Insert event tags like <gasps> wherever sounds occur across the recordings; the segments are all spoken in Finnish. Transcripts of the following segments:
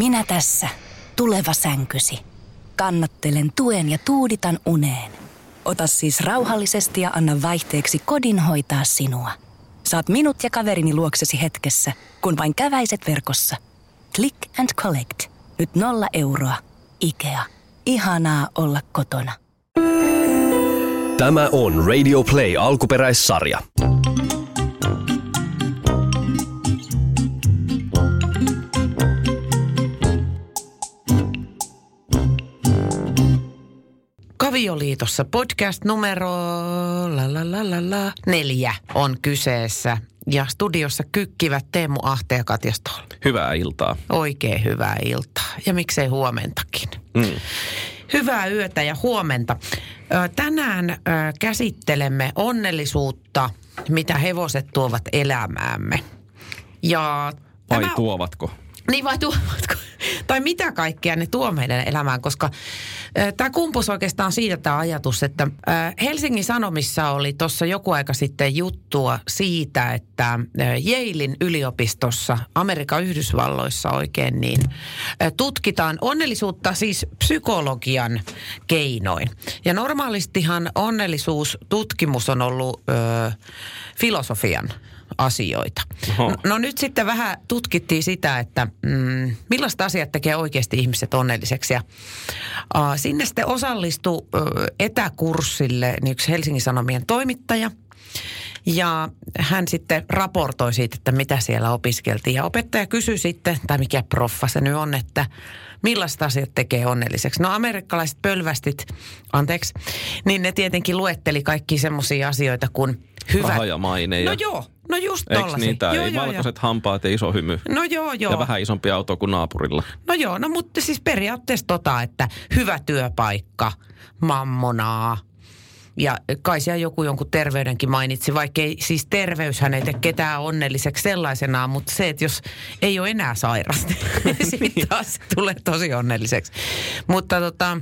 Minä tässä, tuleva sänkysi. Kannattelen tuen ja tuuditan uneen. Ota siis rauhallisesti ja anna vaihteeksi kodin hoitaa sinua. Saat minut ja kaverini luoksesi hetkessä, kun vain käväiset verkossa. Click and collect. Nyt nolla euroa. Ikea. Ihanaa olla kotona. Tämä on Radio Play alkuperäissarja. Avioliitossa podcast numero la, la, la, la, la, neljä on kyseessä. Ja studiossa kykkivät Teemu Ahte ja Katja Stoll. Hyvää iltaa. Oikein hyvää iltaa. Ja miksei huomentakin. Mm. Hyvää yötä ja huomenta. Tänään käsittelemme onnellisuutta, mitä hevoset tuovat elämäämme. Ja Vai tämä... tuovatko? Niin vai tuovatko? tai mitä kaikkea ne tuo meidän elämään, koska tämä kumpus oikeastaan siitä tämä ajatus, että Helsingin Sanomissa oli tuossa joku aika sitten juttua siitä, että Yalein yliopistossa Amerikan Yhdysvalloissa oikein niin tutkitaan onnellisuutta siis psykologian keinoin. Ja normaalistihan onnellisuustutkimus on ollut äh, filosofian asioita. Oho. No nyt sitten vähän tutkittiin sitä, että mm, millaista asiat tekee oikeasti ihmiset onnelliseksi. Ja, uh, sinne sitten osallistui uh, etäkurssille niin yksi Helsingin Sanomien toimittaja. Ja hän sitten raportoi siitä, että mitä siellä opiskeltiin. Ja opettaja kysyi sitten, tai mikä proffa se nyt on, että millaista asiat tekee onnelliseksi. No amerikkalaiset pölvästit, anteeksi, niin ne tietenkin luetteli kaikki semmoisia asioita kuin hyvä. Raha ja maine. No joo, No just tollasi. Eikö niitä? Joo, ei joo, valkoiset joo. hampaat ja iso hymy. No joo, joo. Ja vähän isompi auto kuin naapurilla. No joo, no mutta siis periaatteessa tota, että hyvä työpaikka, mammonaa, ja kai siellä joku jonkun terveydenkin mainitsi, vaikka ei, siis terveyshän ei tee ketään onnelliseksi sellaisenaan, mutta se, että jos ei ole enää sairasta, <laughs> niin <laughs> sitten taas tulee tosi onnelliseksi. Mutta tota,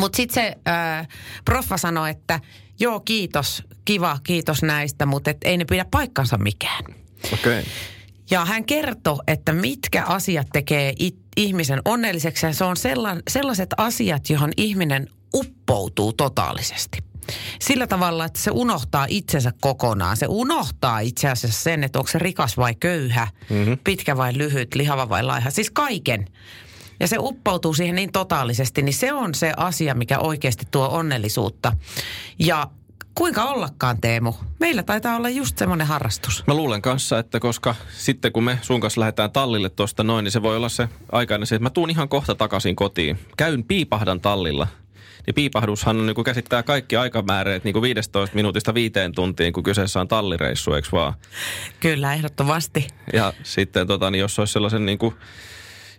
mutta sitten se äh, proffa sanoi, että joo kiitos, kiva, kiitos näistä, mutta et ei ne pidä paikkansa mikään. Okei. Okay. Ja hän kertoi, että mitkä asiat tekee it, ihmisen onnelliseksi. Ja se on sellan, sellaiset asiat, johon ihminen uppoutuu totaalisesti. Sillä tavalla, että se unohtaa itsensä kokonaan. Se unohtaa itse asiassa sen, että onko se rikas vai köyhä, mm-hmm. pitkä vai lyhyt, lihava vai laiha. Siis kaiken. Ja se uppoutuu siihen niin totaalisesti, niin se on se asia, mikä oikeasti tuo onnellisuutta. Ja Kuinka ollakaan, Teemu? Meillä taitaa olla just semmoinen harrastus. Mä luulen kanssa, että koska sitten kun me sun kanssa lähdetään tallille tuosta noin, niin se voi olla se aikainen se, että mä tuun ihan kohta takaisin kotiin. Käyn piipahdan tallilla. Niin piipahdushan on, niin kuin käsittää kaikki aikamääreet niin kuin 15 minuutista viiteen tuntiin, kun kyseessä on tallireissu, eikö vaan? Kyllä, ehdottomasti. Ja sitten tota, niin jos olisi sellaisen niin kuin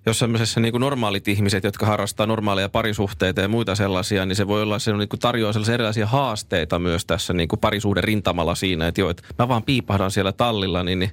jos semmoisessa niin normaalit ihmiset, jotka harrastaa normaaleja parisuhteita ja muita sellaisia, niin se voi olla se niin tarjoaa sellaisia erilaisia haasteita myös tässä niin parisuuden rintamalla siinä, että joo, että mä vaan piipahdan siellä tallilla, niin, niin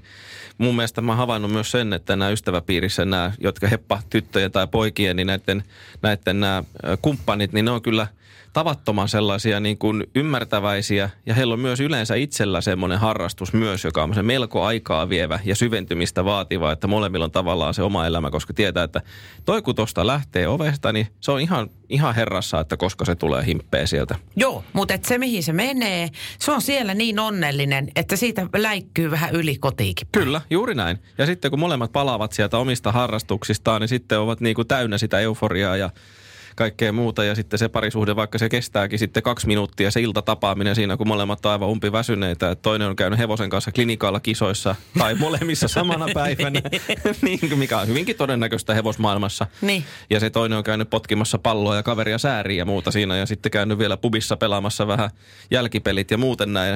mun mielestä mä havainnut myös sen, että nämä ystäväpiirissä nämä, jotka heppa tyttöjen tai poikien, niin näiden, näiden nämä kumppanit, niin ne on kyllä – tavattoman sellaisia niin kuin ymmärtäväisiä ja heillä on myös yleensä itsellä semmoinen harrastus myös, joka on se melko aikaa vievä ja syventymistä vaativa, että molemmilla on tavallaan se oma elämä, koska tietää, että toi kun tosta lähtee ovesta, niin se on ihan, ihan herrassa, että koska se tulee himppeä sieltä. Joo, mutta et se mihin se menee, se on siellä niin onnellinen, että siitä läikkyy vähän yli kotiikin. Kyllä, juuri näin. Ja sitten kun molemmat palaavat sieltä omista harrastuksistaan, niin sitten ovat niin kuin täynnä sitä euforiaa ja kaikkea muuta. Ja sitten se parisuhde, vaikka se kestääkin sitten kaksi minuuttia, se iltatapaaminen siinä, kun molemmat on aivan umpi väsyneitä. Että toinen on käynyt hevosen kanssa klinikaalla kisoissa tai molemmissa <laughs> samana päivänä, <laughs> niin, mikä on hyvinkin todennäköistä hevosmaailmassa. Niin. Ja se toinen on käynyt potkimassa palloa ja kaveria sääriä ja muuta siinä. Ja sitten käynyt vielä pubissa pelaamassa vähän jälkipelit ja muuten näin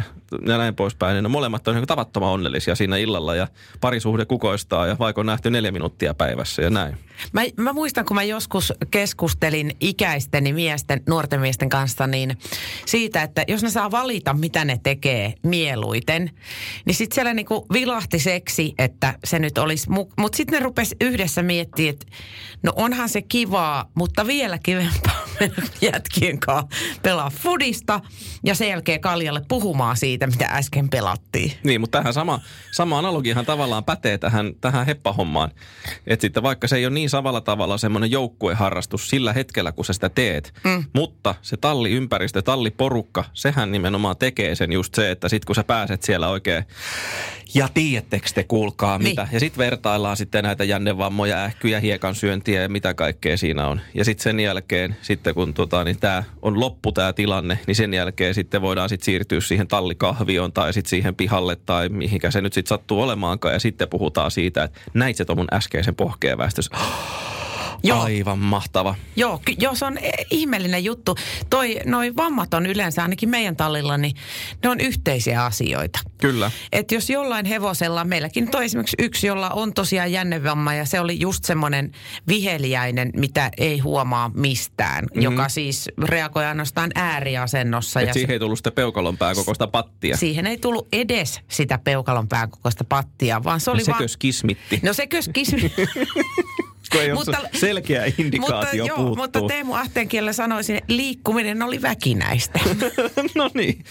ja näin poispäin. Niin molemmat on tavattoman onnellisia siinä illalla ja parisuhde kukoistaa ja vaikka on nähty neljä minuuttia päivässä ja näin. Mä, mä muistan, kun mä joskus keskustelin ikäisteni miesten, nuorten miesten kanssa, niin siitä, että jos ne saa valita, mitä ne tekee mieluiten, niin sitten siellä niinku vilahti seksi, että se nyt olisi, mu- mutta sitten ne rupes yhdessä miettimään, että no onhan se kivaa, mutta vielä kivempaa mennä jätkien kanssa pelaa fudista ja sen jälkeen Kaljalle puhumaan siitä, mitä äsken pelattiin. Niin, mutta tähän sama, sama analogiahan tavallaan pätee tähän, tähän heppahommaan. Että sitten vaikka se ei ole niin samalla tavalla semmoinen joukkueharrastus sillä hetkellä, kun sä sitä teet, mm. mutta se talliympäristö, talliporukka, sehän nimenomaan tekee sen just se, että sitten kun sä pääset siellä oikein, ja tiedättekö te kuulkaa mitä, niin. ja sitten vertaillaan sitten näitä jännevammoja, ähkyjä, hiekan syöntiä ja mitä kaikkea siinä on. Ja sitten sen jälkeen, sitten kun tota, niin tämä on loppu tämä tilanne, niin sen jälkeen sitten voidaan sitten siirtyä siihen tallikahvioon tai sitten siihen pihalle tai mihinkä se nyt sitten sattuu olemaankaan. Ja sitten puhutaan siitä, että näit se mun äskeisen pohkeen väestössä. <gasps> Joo. Aivan mahtava. Joo, ky- joo, se on e- ihmeellinen juttu. Toi, noi vammat on yleensä ainakin meidän tallilla, niin ne on yhteisiä asioita. Kyllä. Et jos jollain hevosella, meilläkin toi esimerkiksi yksi, jolla on tosiaan jännevamma ja se oli just semmoinen viheliäinen, mitä ei huomaa mistään, mm-hmm. joka siis reagoi ainoastaan ääriasennossa. Et ja siihen se, ei tullut sitä peukalon pääkokoista pattia. siihen ei tullut edes sitä peukalon pääkokoista pattia, vaan se oli No vaan... sekös kismitti. No se kismitti. <laughs> kun ei mutta, ole selkeä indikaatio mutta, joo, mutta Teemu Ahteenkielellä sanoisin, että liikkuminen oli väkinäistä. <laughs> no niin.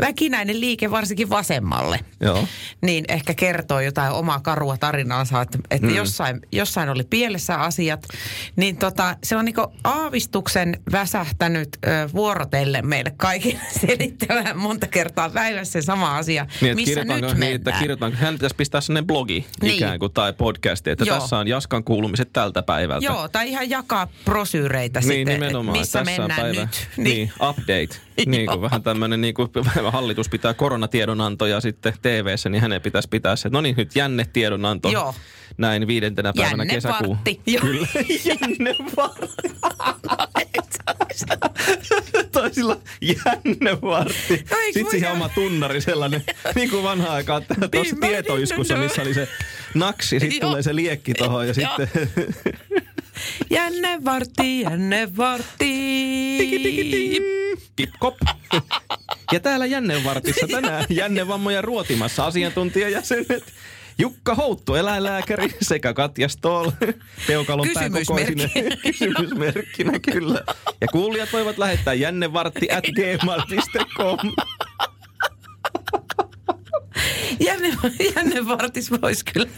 Väkinäinen liike varsinkin vasemmalle. Joo. Niin ehkä kertoo jotain omaa karua tarinaansa, että, että mm. jossain, jossain oli pielessä asiat. Niin tota, se on niinku aavistuksen väsähtänyt ö, vuorotellen meille kaikille <laughs> selittämään monta kertaa päivässä se sama asia, Niin, että missä nyt mennään. niin, että kirjoitaanko, hän pitäisi pistää sellainen blogi Niin. ikään kuin tai podcasti, että Joo. tässä on Jaskan kuulumiset tältä päivältä. Joo, tai ihan jakaa brosyyreitä Niin, sitten, nimenomaan. missä Tässä mennään päivä. nyt. Niin, update. <laughs> niin kuin vähän tämmöinen, niin kuin <laughs> hallitus pitää koronatiedonantoja sitten TV-ssä, niin hänen pitäisi pitää se, no niin nyt jännetiedonanto. Joo. Näin viidentenä päivänä Jänne kesäkuun. <laughs> Kyllä, jännevartti. Toisilla jännevartti. No Sitten siihen oma tunnari sellainen, niin kuin vanha aikaa tuossa Niin, mä- tietoiskussa, missä oli se naksi, sitten tulee se liekki tuohon ja sitten Jänne vartti, jänne vartti. Tiki, tiki. Kip, kop. Ja täällä Jännevartissa tänään <laughs> Jännevammoja ruotimassa asiantuntijajäsenet Jukka Houttu, eläinlääkäri, <laughs> sekä Katja Stoll, peukalon pääkokoisine. Kysymysmerkki. <laughs> Kysymysmerkkinä, kyllä. Ja kuulijat voivat lähettää jännevartti at gmail.com. Jänne, <laughs> jänne vartis voisi kyllä.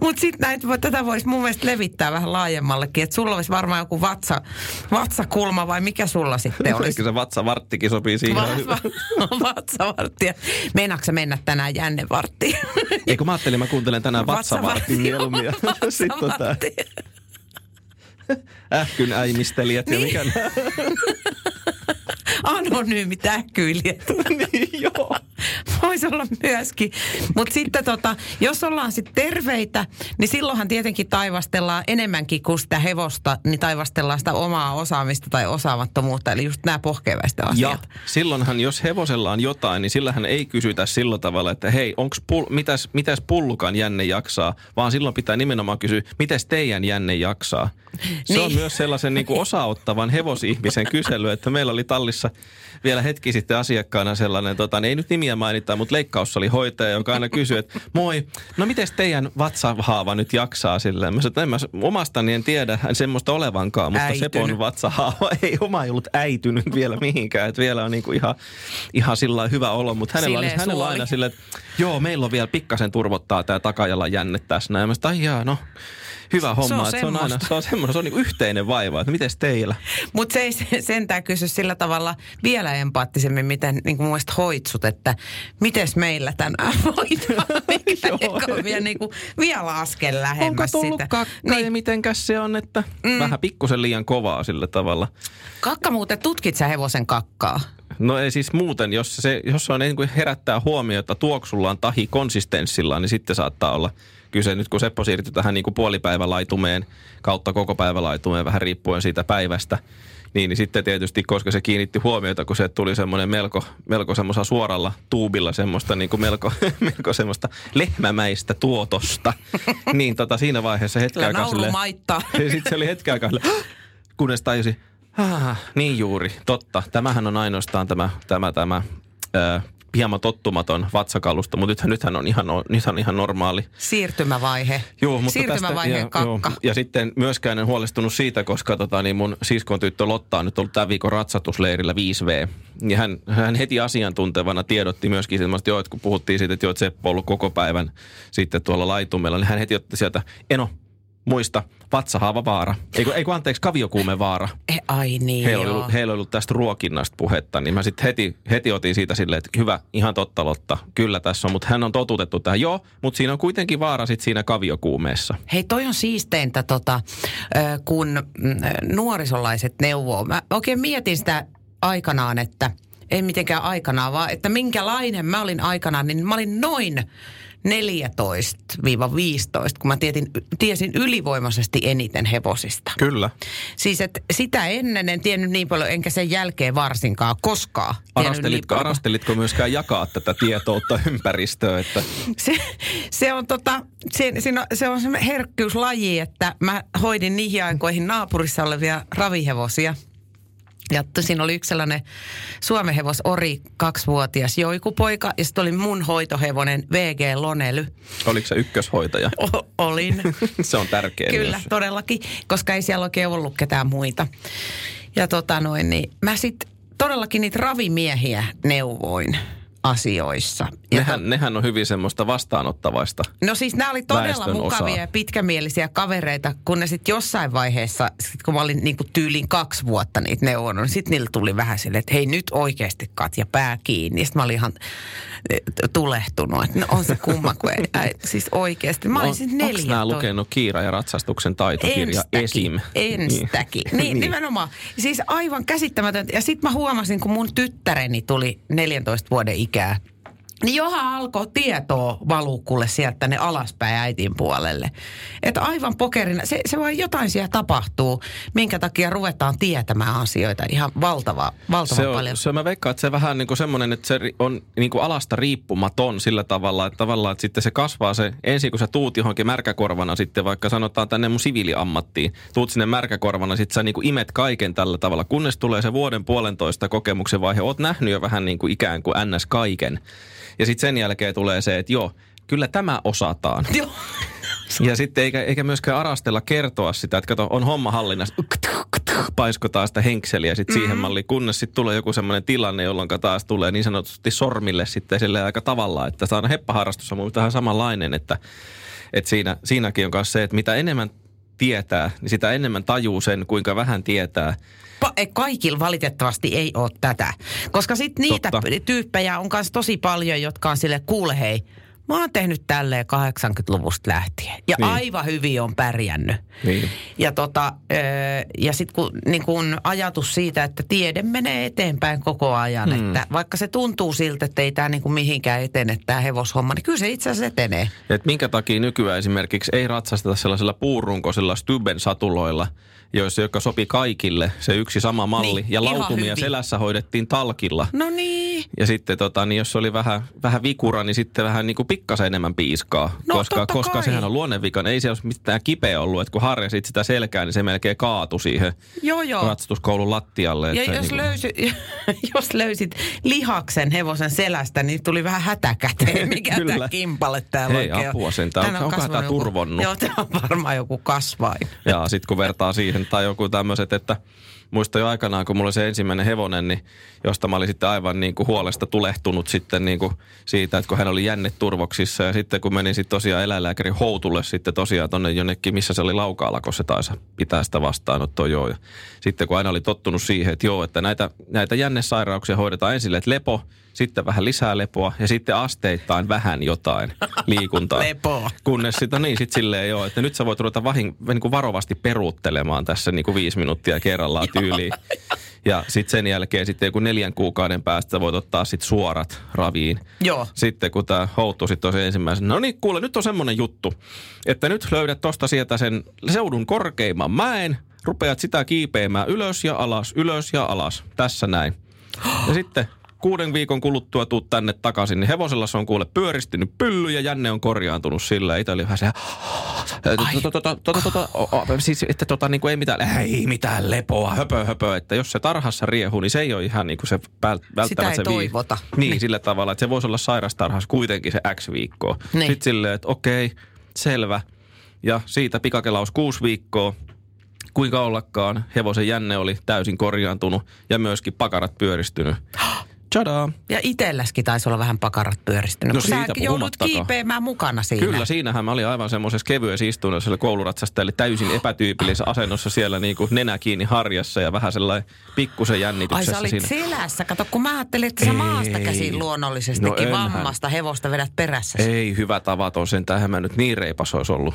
Mutta sitten tätä voisi mun mielestä levittää vähän laajemmallekin. Että sulla olisi varmaan joku vatsa, vatsakulma vai mikä sulla sitten <laughs> olisi? Ehkä se vatsavarttikin sopii siihen. Va- va- <laughs> vatsavarttia. Meinaatko mennä tänään jännevarttiin? Eikö mä ajattelin, mä kuuntelen tänään vatsavartin mieluummin. Ja sitten tota, Vatsavartti. ähkyn äimistelijät ja Niin. mikä nää- Anonyymit äkkyilijät. niin, joo. Voisi olla myöskin. Mutta sitten tota, jos ollaan sitten terveitä, niin silloinhan tietenkin taivastellaan enemmänkin kuin sitä hevosta, niin taivastellaan sitä omaa osaamista tai osaamattomuutta, eli just nämä pohkeväistä Ja asiat. silloinhan, jos hevosella on jotain, niin sillähän ei kysytä sillä tavalla, että hei, onks pul, mitäs, mitäs pullukan jänne jaksaa, vaan silloin pitää nimenomaan kysyä, mitäs teidän jänne jaksaa. Se Niin. on myös sellaisen niin kuin osaottavan hevosihmisen kysely, että meillä oli tallissa vielä hetki sitten asiakkaana sellainen, tota, niin ei nyt nimiä mainita, mutta leikkaus oli hoitaja, joka aina kysyi, että moi, no miten teidän vatsahaava nyt jaksaa silleen? Mä sanoin, en mä omastani en tiedä semmoista olevankaan, mutta Äitynyt. Sepon vatsahaava <laughs> ei oma ei ollut äitynyt vielä mihinkään. Että vielä on niinku ihan, ihan sillä hyvä olo, mutta hänellä, Sileä oli, hänellä aina silleen, että joo, meillä on vielä pikkasen turvottaa tämä takajalan jänne tässä. näin. Mä sanoin, no hyvä homma. on että se on aina, se on semmoinen, se on niinku yhteinen vaiva, että miten teillä? Mutta se ei se- sentään kysy sillä tavalla vielä empaattisemmin, miten niin kuin mielestä hoitsut, että miten meillä tänään voidaan. <laughs> Mikä on vielä, niin kuin, vielä askel Onko lähemmäs tullut sitä. kakka niin. ja Niin, mitenkäs se on, että mm. vähän pikkusen liian kovaa sillä tavalla. kakka muuten, tutkit sä hevosen kakkaa? No ei siis muuten, jos se, jos se on niin kuin herättää huomiota tuoksullaan tahi konsistenssillaan, niin sitten saattaa olla kyse. Nyt kun Seppo siirtyi tähän niin kuin puolipäivälaitumeen kautta koko päivälaitumeen, vähän riippuen siitä päivästä, niin, niin sitten tietysti, koska se kiinnitti huomiota, kun se tuli semmoinen melko, melko semmoisella suoralla tuubilla semmoista niin kuin melko, <laughs> melko semmoista lehmämäistä tuotosta, niin tota, siinä vaiheessa hetken aikaa silleen- maittaa. ja <laughs> sitten se oli hetken aikaa, silleen, kunnes tajusi, ah, niin juuri, totta. Tämähän on ainoastaan tämä, tämä, tämä ää, hieman tottumaton vatsakalusta, mutta nythän, nythän, on ihan, nythän on ihan normaali. Siirtymävaihe. Joo, mutta Siirtymävaiheen tästä, ja, kakka. Joo, ja sitten myöskään en huolestunut siitä, koska tota, niin mun siskon tyttö Lotta on nyt ollut tämän viikon ratsatusleirillä 5V. Ja hän, hän heti asiantuntevana tiedotti myöskin semmoista, joo, että kun puhuttiin siitä, että joo, että Seppo on ollut koko päivän sitten tuolla laitumella, niin hän heti otti sieltä, Eno, muista, vatsahaava vaara. Eikö, eikö anteeksi, kaviokuume vaara. Eh, ai niin, Heillä oli, ollut, heillä oli ollut tästä ruokinnasta puhetta, niin mä sitten heti, heti otin siitä silleen, että hyvä, ihan totta Lotta, kyllä tässä on, mutta hän on totutettu tähän. Joo, mutta siinä on kuitenkin vaara sitten siinä kaviokuumeessa. Hei, toi on siisteintä, tota, kun mm, nuorisolaiset neuvoo. Mä oikein mietin sitä aikanaan, että ei mitenkään aikanaan, vaan että minkälainen mä olin aikanaan, niin mä olin noin 14-15, kun mä tietin, tiesin ylivoimaisesti eniten hevosista. Kyllä. Siis että sitä ennen en tiennyt niin paljon, enkä sen jälkeen varsinkaan koskaan. tiennyt niin Arastelitko, arastelitko myöskään jakaa tätä tietoutta <laughs> ympäristöön, että se, se on tota, se, on, se on semmoinen herkkyyslaji, että mä hoidin niihin aikoihin naapurissa olevia ravihevosia. Ja siinä oli yksi sellainen suomenhevos Ori, kaksivuotias joikupoika, ja sitten oli mun hoitohevonen VG Lonely. oliko se ykköshoitaja? O- olin. <laughs> se on tärkeä Kyllä, myös. todellakin, koska ei siellä oikein ollut ketään muita. Ja tota noin, niin mä sitten todellakin niitä ravimiehiä neuvoin asioissa. Ja Nehän, nehän on hyvin semmoista vastaanottavaista. No siis nämä oli todella mukavia osaa. ja pitkämielisiä kavereita, kun ne sitten jossain vaiheessa, sit kun mä olin niinku tyyliin kaksi vuotta niitä neuvonut, niin sitten niillä tuli vähän silleen, että hei nyt oikeasti Katja pää kiinni. Sitten mä olin ihan eh, tulehtunut, että no on se kumma, kun ei, ei siis oikeasti. Mä olin siis Onko neljä. nämä lukenut Kiira ja ratsastuksen taitokirja Esim? Enstäkin. Niin, niin, nimenomaan. Siis aivan käsittämätöntä. Ja sitten mä huomasin, kun mun tyttäreni tuli 14 vuoden Yeah. Niin johan alkoi tietoa valuu kuule sieltä ne alaspäin äitin puolelle. Että aivan pokerina, se, se vaan jotain siellä tapahtuu, minkä takia ruvetaan tietämään asioita ihan valtava, valtavan Se on, paljon. se, mä veikkaan, että se vähän niin kuin semmoinen, että se on niin kuin alasta riippumaton sillä tavalla, että tavallaan, että sitten se kasvaa se, ensin kun sä tuut johonkin märkäkorvana sitten, vaikka sanotaan tänne mun siviiliammattiin, tuut sinne märkäkorvana, sitten sä niin kuin imet kaiken tällä tavalla, kunnes tulee se vuoden puolentoista kokemuksen vaihe, oot nähnyt jo vähän niin kuin ikään kuin ns. kaiken. Ja sitten sen jälkeen tulee se, että joo, kyllä tämä osataan. <laughs> Joo. Ja sitten eikä, eikä myöskään arastella kertoa sitä, että kato, on homma hallinnassa, paiskotaan sitä henkseliä sitten Mm. siihen malliin, kunnes sitten tulee joku semmoinen tilanne, jolloin taas tulee niin sanotusti sormille sitten sille aika tavalla, että se on heppaharrastus on mun vähän samanlainen, että, että siinä, siinäkin on myös se, että mitä enemmän tietää, niin sitä enemmän tajuu sen, kuinka vähän tietää. Kaikilla valitettavasti ei ole tätä. Koska sitten niitä Totta. Tyyppejä on myös tosi paljon, jotka on sille, kuule hei, mä oon tehnyt tälleen 80-luvusta lähtien. Ja Niin. aivan hyvin on pärjännyt. Niin. Ja, tota, öö, ja sitten kun, niin kun ajatus siitä, että tiede menee eteenpäin koko ajan, hmm. että vaikka se tuntuu siltä, että ei tämä niin mihinkään etene tämä hevoshomma, niin kyllä se itse asiassa etenee. Et minkä takia nykyään esimerkiksi ei ratsasteta sellaisilla puurunkoisilla Stuben satuloilla, joissa, joka sopi kaikille, se yksi sama malli. Niin, ja lautumia selässä hoidettiin talkilla. No niin. Ja sitten tota, niin jos oli vähän, vähän vikura, niin sitten vähän niin kuin pikkasen enemmän piiskaa. No, koska koska kai. sehän on luonnevikan. Ei se olisi mitään kipeä ollut, että kun harjasit sitä selkää, niin se melkein kaatui siihen Joo, joo. ratsastuskoulun lattialle. Ja jos, niin kuin- <laughs> jos löysit lihaksen hevosen selästä, niin tuli vähän hätäkäteen, <laughs> mikä tämä kimpalle täällä Hei, oikein on. apua sentään. Tänne Onkohan kasvanut tää turvonnut? Joo, tämä on varmaan joku kasvain. Ja sitten kun vertaa siihen, tai joku tämmöiset, että muistan jo aikanaan, kun mulla oli se ensimmäinen hevonen, niin josta mä olin sitten aivan niin kuin huolesta tulehtunut sitten niin kuin siitä, että kun hän oli jänneturvoksissa ja sitten kun menin sitten tosiaan eläinlääkärin houtulle sitten tosiaan tonne jonnekin, missä se oli laukaalla, kun se taisi pitää sitä vastaanottoa joo. Ja sitten kun aina oli tottunut siihen, että joo, että näitä, näitä jännesairauksia hoidetaan ensin, että lepo, sitten vähän lisää lepoa ja sitten asteittain vähän jotain liikuntaa. <laughs> Lepoa. Kunnes sitten, niin sitten silleen joo, että nyt sä voit ruveta vahin, niin kuin varovasti peruuttelemaan tässä niin kuin viisi minuuttia kerrallaan tyyliin. Ja sitten sen jälkeen sitten joku neljän kuukauden päästä voit ottaa sitten suorat raviin. Joo. Sitten kun tämä houttu sitten on se ensimmäisen, no niin kuule, nyt on semmoinen juttu, että nyt löydät tosta sieltä sen seudun korkeimman mäen, rupeat sitä kiipeämään ylös ja alas, ylös ja alas, tässä näin. Ja sitten kuuden viikon kuluttua tuut tänne takaisin, niin hevosella se on kuule pyöristynyt pylly ja jänne on korjaantunut sillä. Itä oli vähän se, siis että tota niin kuin ei mitään, ei mitään lepoa, höpö höpö, että jos se tarhassa riehuu, niin se ei ole ihan niin kuin se välttämättä Sitä ei se toivota. Niin, Niin. sillä tavalla, että se voisi olla sairastarhassa kuitenkin se X viikkoa. Niin. Sitten silleen, että okei, selvä. Ja siitä pikakelaus kuusi viikkoa. Kuinka ollakaan, hevosen jänne oli täysin korjaantunut ja myöskin pakarat pyöristynyt. <gasps> Tchadaa! Ja itelläskin taisi olla vähän pakarat pyöristynyt. No kun sä siitä joudut kiipeämään mukana siinä. Kyllä, siinähän mä olin aivan semmoisessa kevyessä istunnossa siellä kouluratsasta, eli täysin epätyypillisessä asennossa siellä niin kuin nenä kiinni harjassa ja vähän sellainen pikkusen Ai jännityksessä sä olit siinä. selässä. Kato, kun mä ajattelin, että sä Ei. maasta käsin luonnollisestikin No vammasta hevosta vedät perässä. Ei hyvä tavaton sen, tähän mä nyt niin reipas olisi ollut.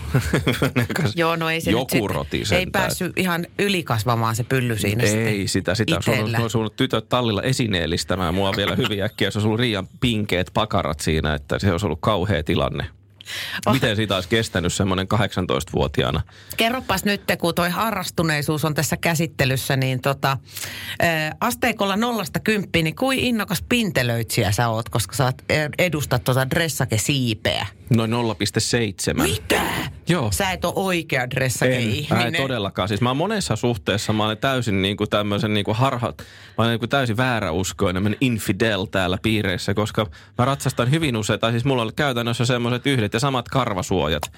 <laughs> Joo, no ei se Joku nyt roti sitten, ei päässyt ihan ylikasvamaan se pylly siinä Ei sitä, sitä. Se on, on tytöt tallilla esineellistämään mua vielä hyvin äkkiä. Se olisi ollut riian pinkeet pakarat siinä, että se olisi ollut kauhea tilanne. Oh. Miten siitä olisi kestänyt semmoinen 18-vuotiaana? Kerropas nyt, kun toi harrastuneisuus on tässä käsittelyssä, niin tota, ää, asteikolla nollasta kymppiin, niin kuin innokas pintelöitsijä sä oot, koska sä edustat tota dressake-siipeä. Noin 0,7. Mitä? Joo. Sä et ole oikea En, dressake-ihminen. ei todellakaan. Siis mä oon monessa suhteessa, mä olen täysin niin kuin tämmöisen niin kuin harha, mä olen niin kuin täysin vääräuskoinen, infidel täällä piireissä, koska mä ratsastan hyvin usein, tai siis mulla on käytännössä semmoiset yhdet ja samat karvasuojat.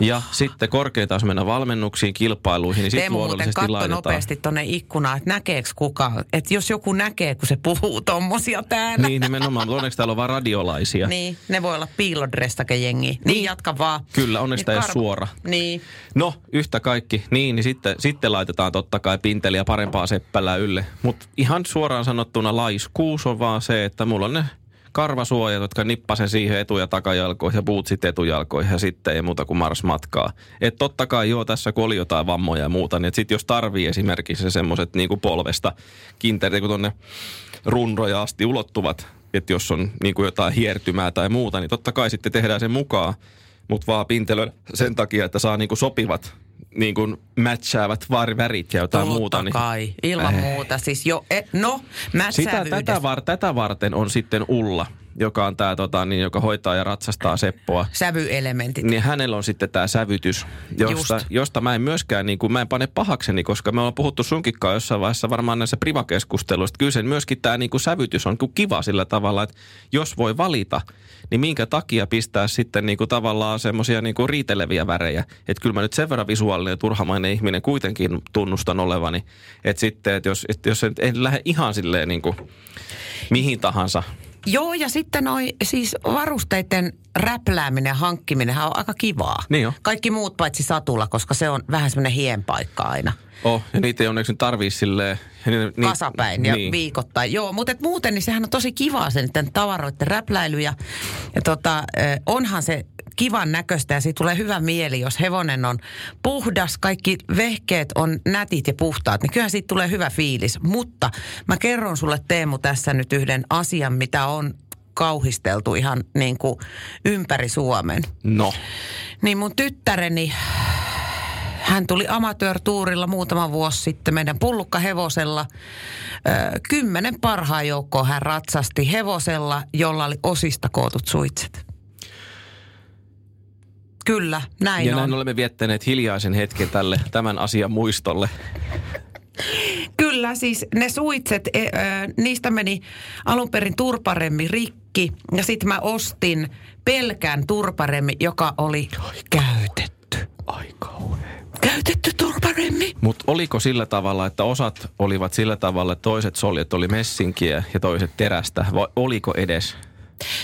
Ja sitten korkeinta, jos mennä valmennuksiin, kilpailuihin, niin sitten luonnollisesti katso laitetaan. nopeasti tonne ikkunaan, että näkeekö kukaan. Että jos joku näkee, kun se puhuu tommosia täällä. Niin, nimenomaan. Onneksi täällä on vaan radiolaisia. Niin, ne voi olla piilodressake-jengi. Niin, niin jatka vaan. Kyllä, onneksi Niin tämä ei ole karva- suora. Niin. No, yhtä kaikki. Niin, niin sitten, sitten laitetaan totta kai pinteliä parempaa seppälää ylle. Mutta ihan suoraan sanottuna laiskuus on vaan se, että mulla on ne karvasuojat, jotka nippasen siihen etu- ja takajalkoihin ja bootsit etujalkoihin ja sitten ei muuta kuin mars matkaa. Et totta kai joo, tässä kun oli jotain vammoja ja muuta, niin sitten jos tarvii esimerkiksi semmoiset niinku polvesta kinterit, kun tonne runroja asti ulottuvat, että jos on niinku jotain hiertymää tai muuta, niin totta kai sitten tehdään sen mukaan mutta vaan pintelön sen takia, että saa niinku sopivat niinku matchaavat var- värit ja jotain Totta muuta. Niin kai, ilman Eh. muuta. Siis jo, e, no, sitä, tätä, var, tätä varten on sitten Ulla, joka on tää, tota, niin, joka hoitaa ja ratsastaa Seppoa. Sävyelementit. Niin hänellä on sitten tämä sävytys, josta, Just. josta mä en myöskään, niin kuin, mä en pane pahakseni, koska me ollaan puhuttu sunkikkaa jossain vaiheessa varmaan näissä privakeskusteluissa. Kyllä sen myöskin tämä niin kuin sävytys on kuin kiva sillä tavalla, että jos voi valita, niin minkä takia pistää sitten niin kuin tavallaan semmoisia niin kuin riiteleviä värejä. Että kyllä mä nyt sen verran visuaalinen ja turhamainen ihminen kuitenkin tunnustan olevani. Että sitten, että jos, että jos en, en lähde ihan silleen niin kuin mihin tahansa Joo, ja sitten noi siis varusteiden räplääminen ja hankkiminen on aika kivaa. Niin on. Kaikki muut paitsi satula, koska se on vähän semmoinen hienpaikka aina. Oh, ja niitä ei onneksi tarvii silleen... Niin, Kasapäin ja viikoittain. Joo, mutta et muuten niin sehän on tosi kivaa sen tämän tavaroiden räpläily. Ja, ja tota, onhan se kivan näköistä ja siitä tulee hyvä mieli, jos hevonen on puhdas, kaikki vehkeet on nätit ja puhtaat, niin kyllähän siitä tulee hyvä fiilis. Mutta mä kerron sulle Teemu tässä nyt yhden asian, mitä on kauhisteltu ihan niin kuin ympäri Suomen. No, Niin mun tyttäreni, hän tuli amatöörtuurilla muutama vuosi sitten meidän pullukkahevosella. Kymmenen parhaan joukkoon hän ratsasti hevosella, jolla oli osista kootut suitset. Kyllä, näin ja on. näin olemme viettäneet hiljaisen hetken tälle tämän asian muistolle. Kyllä, siis ne suitset, e, ö, niistä meni alun perin turparemmi rikki. Ja sitten mä ostin pelkän turparemmi, joka oli käytetty. Ai kauhean. Käytetty turparemmi. Mutta oliko sillä tavalla, että osat olivat sillä tavalla, että toiset soljet oli messinkiä ja toiset terästä, vai oliko edes?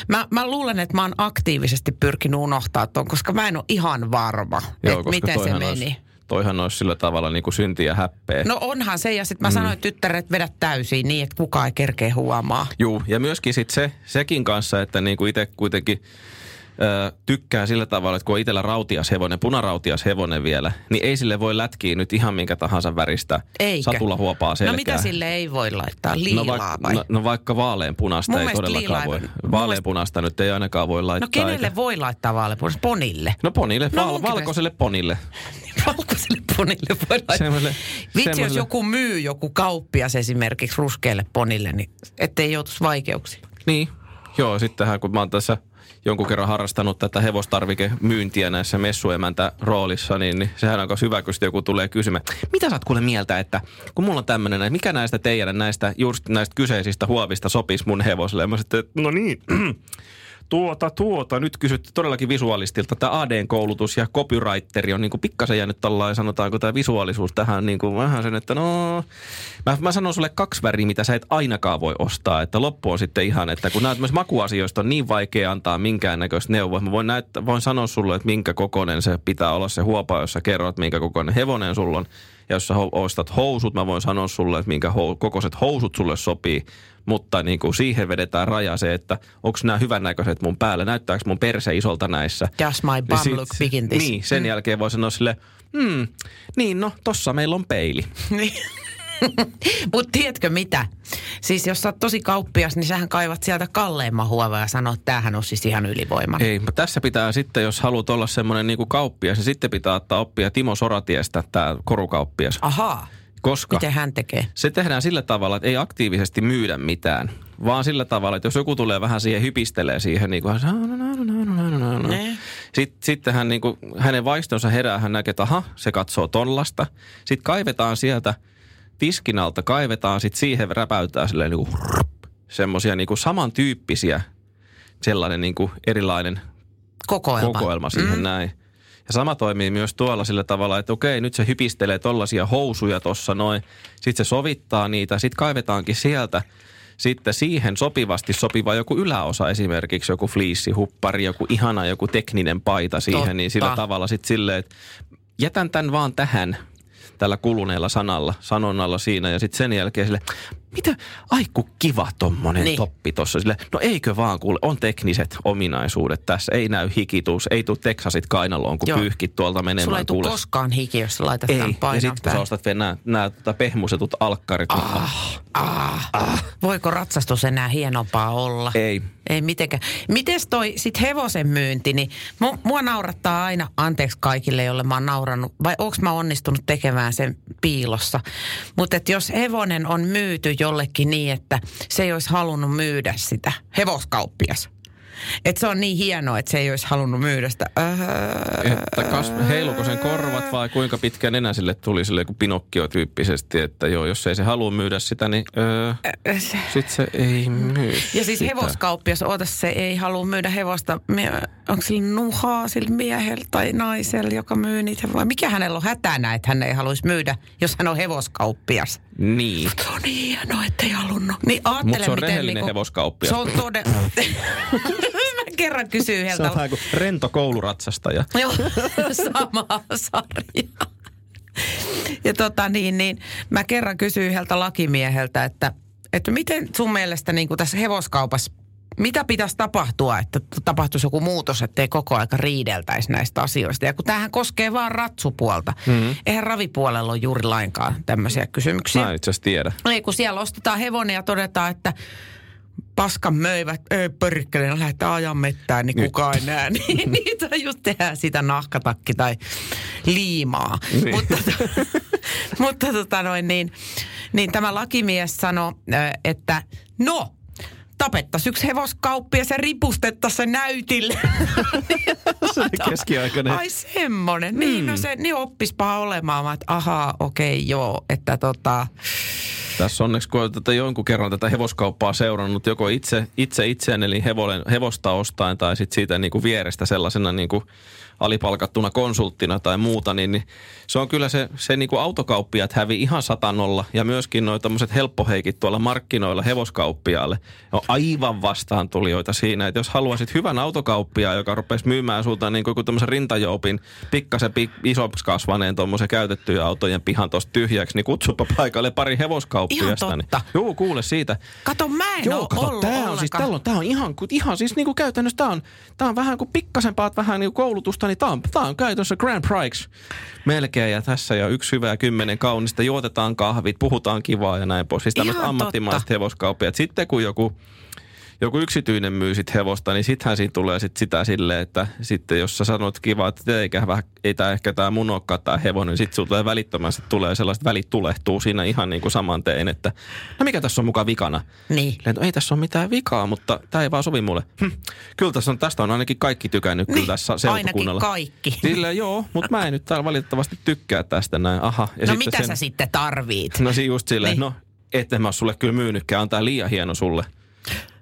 Mä, mä luulen, että mä oon aktiivisesti pyrkinyt unohtaa ton, koska mä en ole ihan varma, että miten se meni. Olisi, toihan olisi sillä tavalla niin kuin synti ja häppeä. No onhan se, ja sitten mä sanoin tyttärelle, että vedä täysin niin, että kukaan ei kerkeä huomaa. Juu, ja myöskin sit se, sekin kanssa, että niin kuin itse kuitenkin ö, tykkää sillä tavalla, että kun on itsellä rautias hevonen, punarautias hevonen vielä, niin ei sille voi lätkiä nyt ihan minkä tahansa väristä Eikö? satulahuopaa selkää. No mitä sille ei voi laittaa? Liilaa no, vaikka, vai? no, no vaikka vaaleanpunasta Mun ei mielestä todellakaan liilaa- voi. Vaaleanpunasta nyt ei ainakaan voi laittaa. No kenelle eikä- voi laittaa vaaleanpunaista? Ponille. No ponille, No val- valkoiselle ponille. <laughs> Valkoiselle ponille voi laittaa. Semmoiselle- Vitsi, jos semmoiselle- joku myy joku kauppias esimerkiksi ruskealle ponille, niin ettei joutuisi vaikeuksiin. Niin, joo, sittenhän kun mä oon tässä jonkun kerran harrastanut tätä hevostarvikemyyntiä näissä messuemäntä roolissa, niin, niin sehän on hyvä, kun joku tulee kysymään, mitä sä oot kuule mieltä, että kun mulla on tämmöinen, mikä näistä teidän näistä, just näistä kyseisistä huovista sopisi mun hevoselle? Mä sitten, no niin, <clears throat> tuota, tuota, nyt kysytte todellakin visuaalistilta. Tämä AD-koulutus ja copywriteri on niin pikkasen jäänyt tällainen, sanotaanko tämä visuaalisuus tähän niin kuin vähän sen, että no, mä, mä sanon sulle kaksi väriä, mitä sä et ainakaan voi ostaa. Että loppu on sitten ihan, että kun näet myös makuasioista on niin vaikea antaa minkäännäköistä neuvoa. Mä voin, näyttää, voin sanoa sulle, että minkä kokoinen se pitää olla se huopa, jos sä kerrot, minkä kokoinen hevonen sulla on. Ja jos sä ostat housut, mä voin sanoa sulle, että minkä kokoiset housut sulle sopii. Mutta niin kuin siihen vedetään raja se, että onko nämä hyvännäköiset mun päällä, näyttääkö mun perse isolta näissä. Does my bum Niin look big in this? Niin, sen mm. jälkeen voi sanoa sille, hmm, niin no, tossa meillä on peili. Niin. <laughs> Mutta tiedätkö mitä? Siis jos sä oot tosi kauppias, niin sähän kaivat sieltä kalleimman huovaa ja sanoo, että tämähän on siis ihan ylivoimainen. Ei, mutta tässä pitää sitten, jos haluat olla semmoinen niin kuin kauppias, niin sitten pitää ottaa oppia Timo Soratiestä, tämä korukauppias. Ahaa. Koska Miten hän tekee? se tehdään sillä tavalla, että ei aktiivisesti myydä mitään, vaan sillä tavalla, että jos joku tulee vähän siihen, hypistelee siihen, niin kuin hän sitten, sitten hän, niin kuin, hänen vaistonsa herää, hän näkee, että aha, se katsoo tollasta. Sitten kaivetaan sieltä tiskin alta, kaivetaan sitten siihen, räpäytää silleen niin kuin semmoisia niin kuin samantyyppisiä, sellainen niin kuin erilainen Kokoelma. kokoelma siihen mm. näin. Ja sama toimii myös tuolla sillä tavalla, että okei, nyt se hypistelee tollaisia housuja tuossa noin. Sitten se sovittaa niitä, sitten kaivetaankin sieltä sitten siihen sopivasti sopiva joku yläosa esimerkiksi, joku fliissihuppari, joku ihana, joku tekninen paita siihen, Totta. niin sillä tavalla sitten silleen, että jätän tämän vaan tähän tällä kuluneella sanalla, sanonnalla siinä ja sitten sen jälkeen sille, mitä, ai kun kiva tommonen Niin. toppi tossa. Sille, no eikö vaan kuule, on tekniset ominaisuudet tässä, ei näy hikituus, ei tuu teksasit kainaloon, kun Joo. Pyyhkit tuolta Sulla menemään. ei tule koskaan hiki, jos sä laitat Ei, tämän ja sitten kun sä ostat vielä nämä, nämä tota pehmusetut alkkarit. Ah, ah, ah. Voiko ratsastus enää hienompaa olla? Ei. Ei mitenkään. Mites toi sit hevosen myynti, niin mu, mua naurattaa aina, anteeksi kaikille, jolle mä oon naurannut, vai onko mä onnistunut tekemään sen piilossa. Mutta jos hevonen on myyty jollekin niin, että se ei olisi halunnut myydä sitä, hevoskauppias. Että se on niin hienoa, että se ei olisi halunnut myydä sitä. Öö, Että kas, heiluko sen korvat vai kuinka pitkä nenä sille tuli sille kuin Pinokkio tyyppisesti, että joo, jos ei se halua myydä sitä, niin öö, sitten se ei myy Ja siis sitä. hevoskauppias, oota se ei halua myydä hevosta. Onko sillä nuhaa sillä miehellä tai naisella, joka myy niitä? Vai mikä hänellä on hätänä, että hän ei haluaisi myydä, jos hän on hevoskauppias? Niin. Se on niin hienoa, että ei halunnut. Niin ajattele, Mut se on miten rehellinen niinku- hevoskauppias. Se on todella... <laughs> Mä kerran kysyin Se heiltä. on vähän kuin rento kouluratsastaja. <laughs> Joo, sama sarja. Ja tota niin, niin mä kerran kysyin yhdeltä lakimieheltä, että, että miten sun mielestä niin tässä hevoskaupassa, mitä pitäisi tapahtua, että tapahtuisi joku muutos, ettei koko aika riideltäisi näistä asioista. Ja kun tämähän koskee vaan ratsupuolta. Mm-hmm. Eihän ravipuolella ole juuri lainkaan tämmöisiä kysymyksiä. Mä en itse asiassa tiedä. Ei, kun siellä ostetaan hevonen ja todetaan, että paskan möivät, ei perkele, no lähdetään ajan mettään, niin Nyt. kukaan ei näe. <laughs> Niin, niitä just tehdään sitä nahkatakki tai liimaa. Niin. Mutta, <laughs> mutta tota noin, niin, niin tämä lakimies sanoi, että no, tapettaisiin yksi hevoskauppi ja se ripustettaisiin se näytille. <laughs> Se oli keskiaikainen. Ai semmonen. Niin, no se, niin oppispa olemaan. Mä, että ahaa, okei, okay, joo. Että tota, Tässä onneksi, kun olen tätä jonkun kerran tätä hevoskauppaa seurannut, joko itse, itse itseään, eli hevolen, hevosta ostaen, tai sitten siitä niin kuin vierestä sellaisena niin kuin alipalkattuna konsulttina tai muuta, niin, niin se on kyllä se, se niin kuin autokauppiat hävi ihan satanolla ja myöskin noita tämmöiset helppoheikit tuolla markkinoilla hevoskauppiaalle on aivan vastaan tulijoita siinä, että jos haluaisit hyvän autokauppia, joka rupesi myymään sulta niin kuin tämmöisen rintajoupin pikkasen pik, isoksi kasvaneen tuommoisen käytettyjä autojen pihan tuosta tyhjäksi, niin kutsupa paikalle pari hevoskauppiasta. Ihan totta. Niin, joo, kuule siitä. Kato, mä en Joo, kato, ollut tää on, siis, on, tää on ihan, ihan siis niinku käytännössä, tää on, tää on vähän kuin pikkasempaat vähän niinku koulutusta, niin tää on, tää on käytännössä Grand Prix melkein ja tässä ja yksi hyvä ja kymmenen kaunista, juotetaan kahvit, puhutaan kivaa ja näin pois. Siis ammattimaiset totta. hevoskauppiat. Sitten kun joku joku yksityinen myy sit hevosta, niin sittenhän siinä tulee sit sitä silleen, että sitten jos sä sanot kiva, että eikä vähän, ei tää ehkä tää mun olekaan tää hevonen, niin sitten sulla tulee välittömästi tulee sellaiset välit tulehtuu siinä ihan niin kuin saman teen, että no mikä tässä on mukaan vikana? Niin. Silleen, että ei tässä ole mitään vikaa, mutta tämä ei vaan sovi mulle. Hm, kyllä tässä on, tästä on ainakin kaikki tykännyt kyllä Niin, tässä ainakin seutukunnalla. kaikki. <laughs> Silleen, joo, mutta mä en nyt täällä valitettavasti tykkää tästä näin. Aha. Ja No sitten mitä sä sitten tarvit? No siinä just silleen, Niin. no et en mä sulle kyllä myynytkään, on tää liian hieno sulle.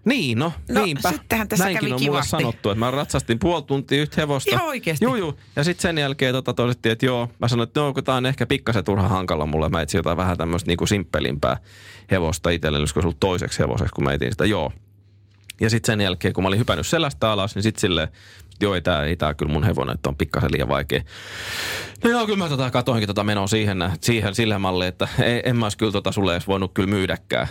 Niin, no, No, niinpä. sittenhän tässä Näinkin kävi on mulle kivasti. sanottu, että mä ratsastin puoli tuntia yhtä hevosta. Ihan oikeesti? Joo, joo. Ja sitten sen jälkeen tota, todettiin, että joo, mä sanoin, että no, kun tää on ehkä pikkasen turha hankala mulle. Mä etsin jotain vähän tämmöistä niinku simppelimpää hevosta itselleni, olisiko ollut toiseksi hevoseksi, kun mä etin sitä. Joo. Ja sitten sen jälkeen, kun mä olin hypännyt selästä alas, niin sitten silleen, joo, ei tää, ei tää kyllä mun hevonen, että on pikkasen liian vaikea. No joo, kyllä mä tota katoinkin tota menoa siihen, siihen sillä malliin, että ei, en mä olisi kyllä tota sulle edes voinut kyllä myydäkään.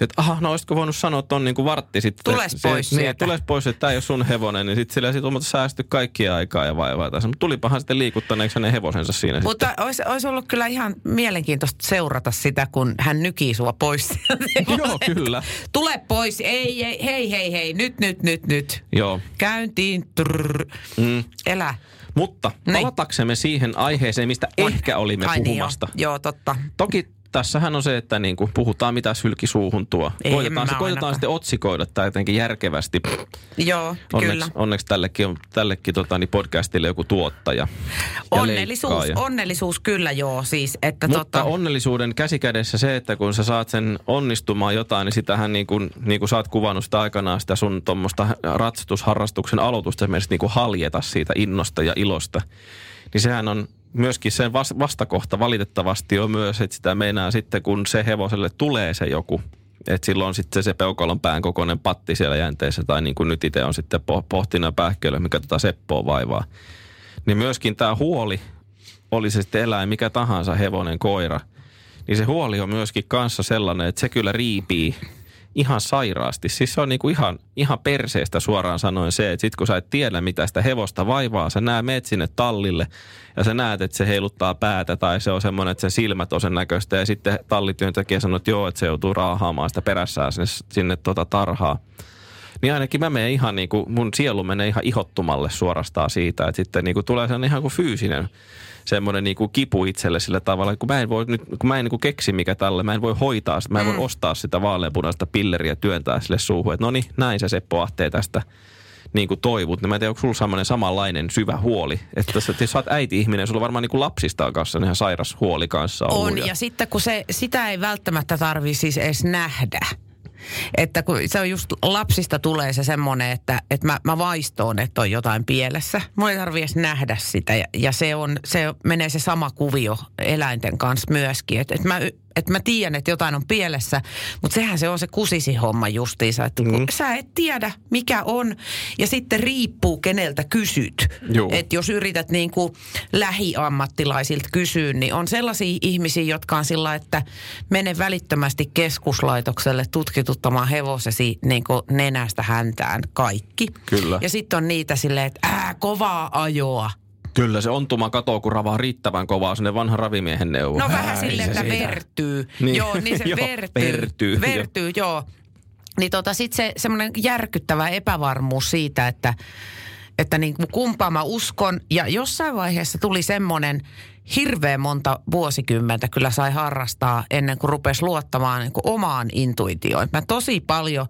Sitten, aha, no olisitko voinut sanoa ton niin kuin vartti sitten. Tules se- pois niin, sieltä. Tules pois, että tämä ei ole sun hevonen, niin sitten sillä sit on säästy kaikkia aikaa ja vaivaa. Mutta tulipahan sitten liikuttaneeksi hänen hevosensa siinä Mutta olisi, olisi ollut kyllä ihan mielenkiintoista seurata sitä, kun hän nykii sua pois. sitten. <laughs> Joo, kyllä. Tule pois, ei, ei, hei, hei, hei, nyt, nyt, nyt, nyt. Joo. Käyntiin, trrr. Mm. elä. Mutta Niin. palataksemme siihen aiheeseen, mistä ehkä olimme Ai puhumasta. Niin joo. joo, totta. Toki tässähän on se, että niin kuin puhutaan mitä sylki suuhun tuo. En koitetaan, se, koitetaan sitten otsikoida tämä jotenkin järkevästi. Joo, Onneksi, kyllä. onneksi tällekin on tällekin tota, niin podcastille joku tuottaja. ja Onnellisuus, leikkaaja. onnellisuus kyllä joo, siis että Mutta tota, onnellisuuden käsikädessä se, että kun sä saat sen onnistumaan jotain, niin sitähän niin kuin, niin kuin sä oot kuvannut sitä aikanaan sitä sun tuommoista ratsastusharrastuksen aloitusta, esimerkiksi niin kuin haljeta siitä innosta ja ilosta. Niin sehän on myöskin sen vas- vastakohta valitettavasti on myös, että sitä meinaa sitten, kun se hevoselle tulee se joku, että silloin sitten se peukalon pään kokoinen patti siellä jänteessä, tai niin kuin nyt itse on sitten po- pohtina pähköillä, mikä tota Seppoa vaivaa. Niin myöskin tämä huoli, oli se sitten eläin mikä tahansa, hevonen, koira, niin se huoli on myöskin kanssa sellainen, että se kyllä riipii ihan sairaasti. Siis se on niinku ihan, ihan perseestä suoraan sanoen se, että sit kun sä et tiedä mitä sitä hevosta vaivaa, sä näet meet sinne tallille ja sä näet, että se heiluttaa päätä tai se on semmoinen, että sen silmät on sen näköistä ja sitten tallityöntekijä sanoo, että joo, että se joutuu raahaamaan sitä perässään sinne, sinne tota tarhaa. Niin ainakin mä menen ihan niin kuin, mun sielu menee ihan ihottumalle suorastaan siitä, että sitten niin kuin tulee sellainen ihan kuin fyysinen semmoinen niin kuin kipu itselle sillä tavalla, kun mä en voi nyt, kun mä en niin kuin keksi mikä tälle, mä en voi hoitaa sitä, mä en voi ostaa sitä vaaleanpunaista pilleriä työntää sille suuhun, että no niin, näin se Seppo Ahtee tästä niin kuin toivut. Niin mä en tiedä, onko sulla semmoinen samanlainen syvä huoli, että sä, jos sä oot äiti-ihminen, sulla on varmaan niin kuin lapsista kanssa ihan sairas huoli kanssa ollut. on. Ja sitten kun se, sitä ei välttämättä tarvi siis edes nähdä. Että kun se on just lapsista tulee se semmoinen, että, että mä, mä vaistoon, että on jotain pielessä. Mun ei tarvi edes nähdä sitä ja, ja se, on, se menee se sama kuvio eläinten kanssa myöskin. Että, että mä, että mä tiedän, että jotain on pielessä, mutta sehän se on se kusisi homma justiinsa. Että kun sä et tiedä, mikä on ja sitten riippuu, keneltä kysyt. Että jos yrität niin kuin lähiammattilaisilta kysyä, niin on sellaisia ihmisiä, jotka on sillä, että mene välittömästi keskuslaitokselle tutkituttamaan hevosesi niin kuin nenästä häntään kaikki. Kyllä. Ja sitten on niitä silleen, että ää, kovaa ajoa. Kyllä se ontuma katoo, kun ravaa riittävän kovaa sinne vanhan ravimiehen neuvo. No vähän silleen, että siitä. vertyy. Niin. Joo, niin se <laughs> Joo, vertyy. vertyy, Vertyy, joo. Niin tota sit se semmoinen järkyttävä epävarmuus siitä, että, että niin kumpaa mä uskon. Ja jossain vaiheessa tuli semmoinen hirveän monta vuosikymmentä kyllä sai harrastaa ennen kuin rupesi luottamaan niin kuin omaan intuitioon. Mä tosi paljon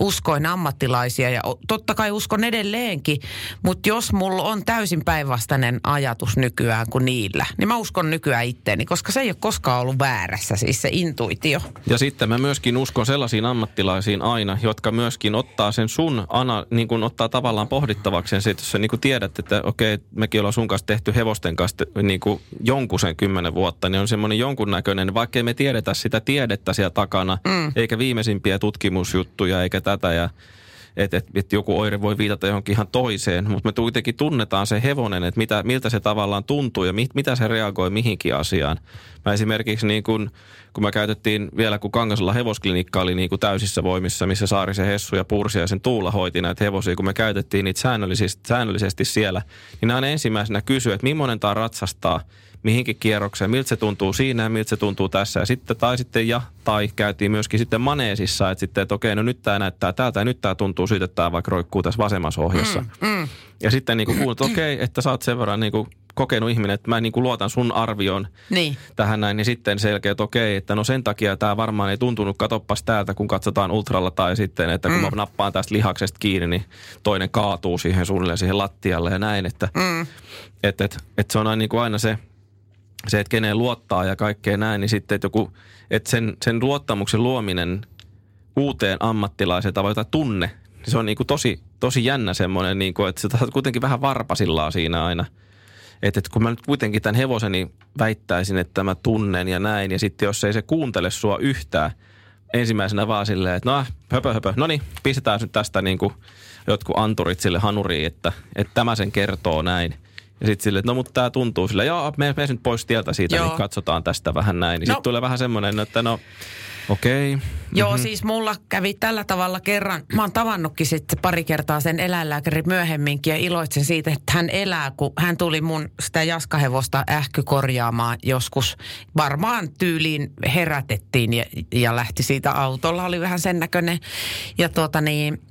uskoin ammattilaisia ja totta kai uskon edelleenkin, mutta jos mulla on täysin päinvastainen ajatus nykyään kuin niillä, niin mä uskon nykyään itteeni, koska se ei ole koskaan ollut väärässä, siis se intuitio. Ja sitten mä myöskin uskon sellaisiin ammattilaisiin aina, jotka myöskin ottaa sen sun, ana, niin kuin ottaa tavallaan pohdittavaksi sen, että jos sä niin kuin tiedät, että okei, mekin ollaan sun kanssa tehty hevosten kanssa niin kuin jonkun sen kymmenen vuotta, niin on semmoinen jonkunnäköinen, vaikkei me tiedetä sitä tiedettä siellä takana, mm. eikä viimeisimpiä tutkimusjuttuja, eikä tätä ja että et, et joku oire voi viitata johonkin ihan toiseen, mutta me kuitenkin tunnetaan se hevonen, että mitä, miltä se tavallaan tuntuu ja mit, mitä se reagoi mihinkin asiaan. Mä esimerkiksi niin kun, kun mä käytettiin vielä, kun Kangasalla hevosklinikka oli niin kuin täysissä voimissa, missä Saarisen Hessu ja Pursia ja sen Tuula hoiti näitä hevosia, kun me käytettiin niitä säännöllisesti, säännöllisesti siellä, niin aina ensimmäisenä kysyä, että millainen tämä ratsastaa – mihinkin kierrokseen, miltä se tuntuu siinä ja miltä se tuntuu tässä. Ja sitten, tai sitten ja, tai käytiin myöskin sitten maneesissa, että sitten, että okei, no nyt tämä näyttää täältä ja nyt tämä tuntuu siitä, että tämä vaikka roikkuu tässä vasemmassa ohjassa. Mm, mm. Ja sitten niin kuin kuulet, että okei, että sä oot sen verran niin kuin kokenut ihminen, että mä niin kuin luotan sun arvioon niin. tähän näin, niin sitten selkeä, että okei, että no sen takia tämä varmaan ei tuntunut, katoppas täältä, kun katsotaan ultralla tai sitten, että kun mm. mä nappaan tästä lihaksesta kiinni, niin toinen kaatuu siihen suunnilleen siihen lattialle ja näin, että mm. et, et, et se on aina, niin kuin aina se, se, että keneen luottaa ja kaikkea näin, niin sitten, että, joku, että sen, sen luottamuksen luominen uuteen ammattilaiseen tai jotain tunne, niin se on niin kuin tosi, tosi jännä semmoinen, niin kuin, että sä kuitenkin vähän varpasillaan siinä aina. Että, että kun mä nyt kuitenkin tämän hevoseni väittäisin, että mä tunnen ja näin, ja sitten jos ei se kuuntele sua yhtään, ensimmäisenä vaan silleen, että no höpö höpö, no niin, pistetään nyt tästä niin kuin jotkut anturit sille hanuriin, että, että tämä sen kertoo näin. Ja sitten silleen, että no mutta tämä tuntuu sille, joo, me, me nyt pois tieltä siitä, joo. niin katsotaan tästä vähän näin. Niin no. sitten tulee vähän semmoinen, että no Okei. Okay. Joo, mm-hmm. siis mulla kävi tällä tavalla kerran. Mä oon tavannutkin sitten pari kertaa sen eläinlääkäri myöhemminkin ja iloitsen siitä, että hän elää, kun hän tuli mun sitä jaskahevosta ähky korjaamaan joskus. Varmaan tyyliin herätettiin ja, ja lähti siitä autolla, oli vähän sen näköinen. Ja tuota niin,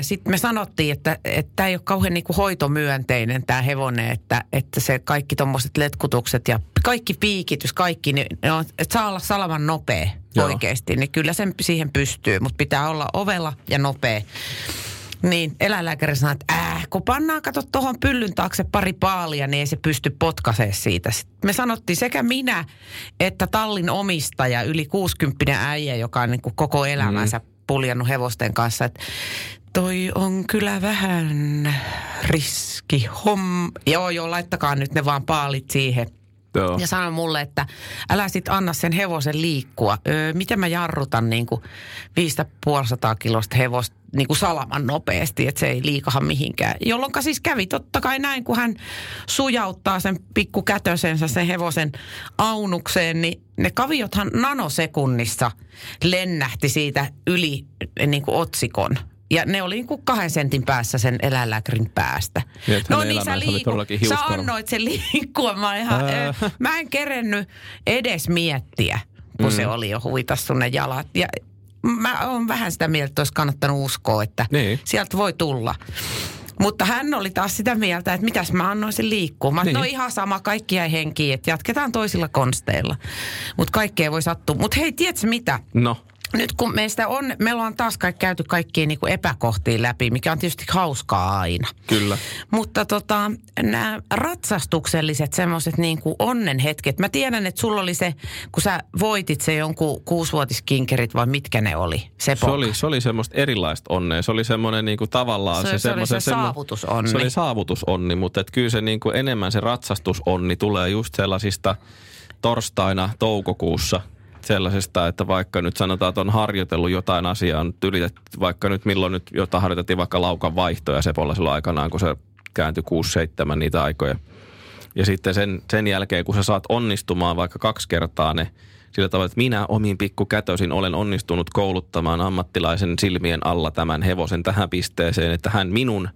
sitten me sanottiin, että tämä ei ole kauhean niinku hoitomyönteinen tämä hevonen, että, että se kaikki tuommoiset letkutukset ja kaikki piikitys, kaikki, niin on, että saa olla salaman nopea Joo. oikeasti. Niin kyllä sen siihen pystyy, mutta pitää olla ovella ja nopea. Niin, eläinlääkäri sanoi, että äh, kun pannaan, kato tuohon pyllyn taakse pari paalia, niin ei se pysty potkasemaan siitä. Sitten me sanottiin sekä minä että tallin omistaja, yli 60 äijä, joka on niin kuin koko elämänsä mm puljannut hevosten kanssa, että toi on kyllä vähän riski hom. Joo, joo, laittakaa nyt ne vaan paalit siihen. Joo. Ja sanoi mulle, että älä sit anna sen hevosen liikkua. Öö, miten mä jarrutan niin kuin 550 kilosta hevosta niin kuin salaman nopeasti, että se ei liikaha mihinkään. Jolloin siis kävi totta kai näin, kun hän sujauttaa sen pikkukätösensä sen hevosen aunukseen, niin ne kaviothan nanosekunnissa lennähti siitä yli niin kuin otsikon. Ja ne oli niin kuin kahden sentin päässä sen eläinlääkärin päästä. Niin, no niin, sä, liiku, sä annoit sen liikkua. Mä, ihan, äh. mä en kerennyt edes miettiä, kun mm. se oli jo huitassu ne jalat. Ja mä oon vähän sitä mieltä, että olisi kannattanut uskoa, että niin. sieltä voi tulla. Mutta hän oli taas sitä mieltä, että mitäs mä annoin sen liikkua. Mä niin. no ihan sama, kaikki jäi henkiin, että jatketaan toisilla konsteilla. Mutta kaikkea voi sattua. Mutta hei, tiedätkö mitä? No nyt kun meistä on, meillä on taas kaikki käyty kaikkiin niin epäkohtiin läpi, mikä on tietysti hauskaa aina. Kyllä. Mutta tota, nämä ratsastukselliset semmoiset niin onnenhetket. Mä tiedän, että sulla oli se, kun sä voitit se jonkun kuusivuotiskinkerit vai mitkä ne oli? Se, se oli, se oli semmoista erilaista onnea. Se oli semmoinen niin kuin tavallaan se, se, se, oli se saavutusonni. Se oli saavutusonni, mutta et kyllä se niin kuin enemmän se ratsastusonni tulee just sellaisista torstaina toukokuussa – sellaisesta, että vaikka nyt sanotaan, että on harjoitellut jotain asiaa, nyt ylitetty, vaikka nyt milloin nyt jotain harjoitettiin vaikka laukan vaihtoja Sepolla silloin aikanaan, kun se kääntyi 6-7 niitä aikoja. Ja sitten sen, sen jälkeen, kun sä saat onnistumaan vaikka kaksi kertaa ne sillä tavalla, että minä omin pikkukätösin olen onnistunut kouluttamaan ammattilaisen silmien alla tämän hevosen tähän pisteeseen, että hän minun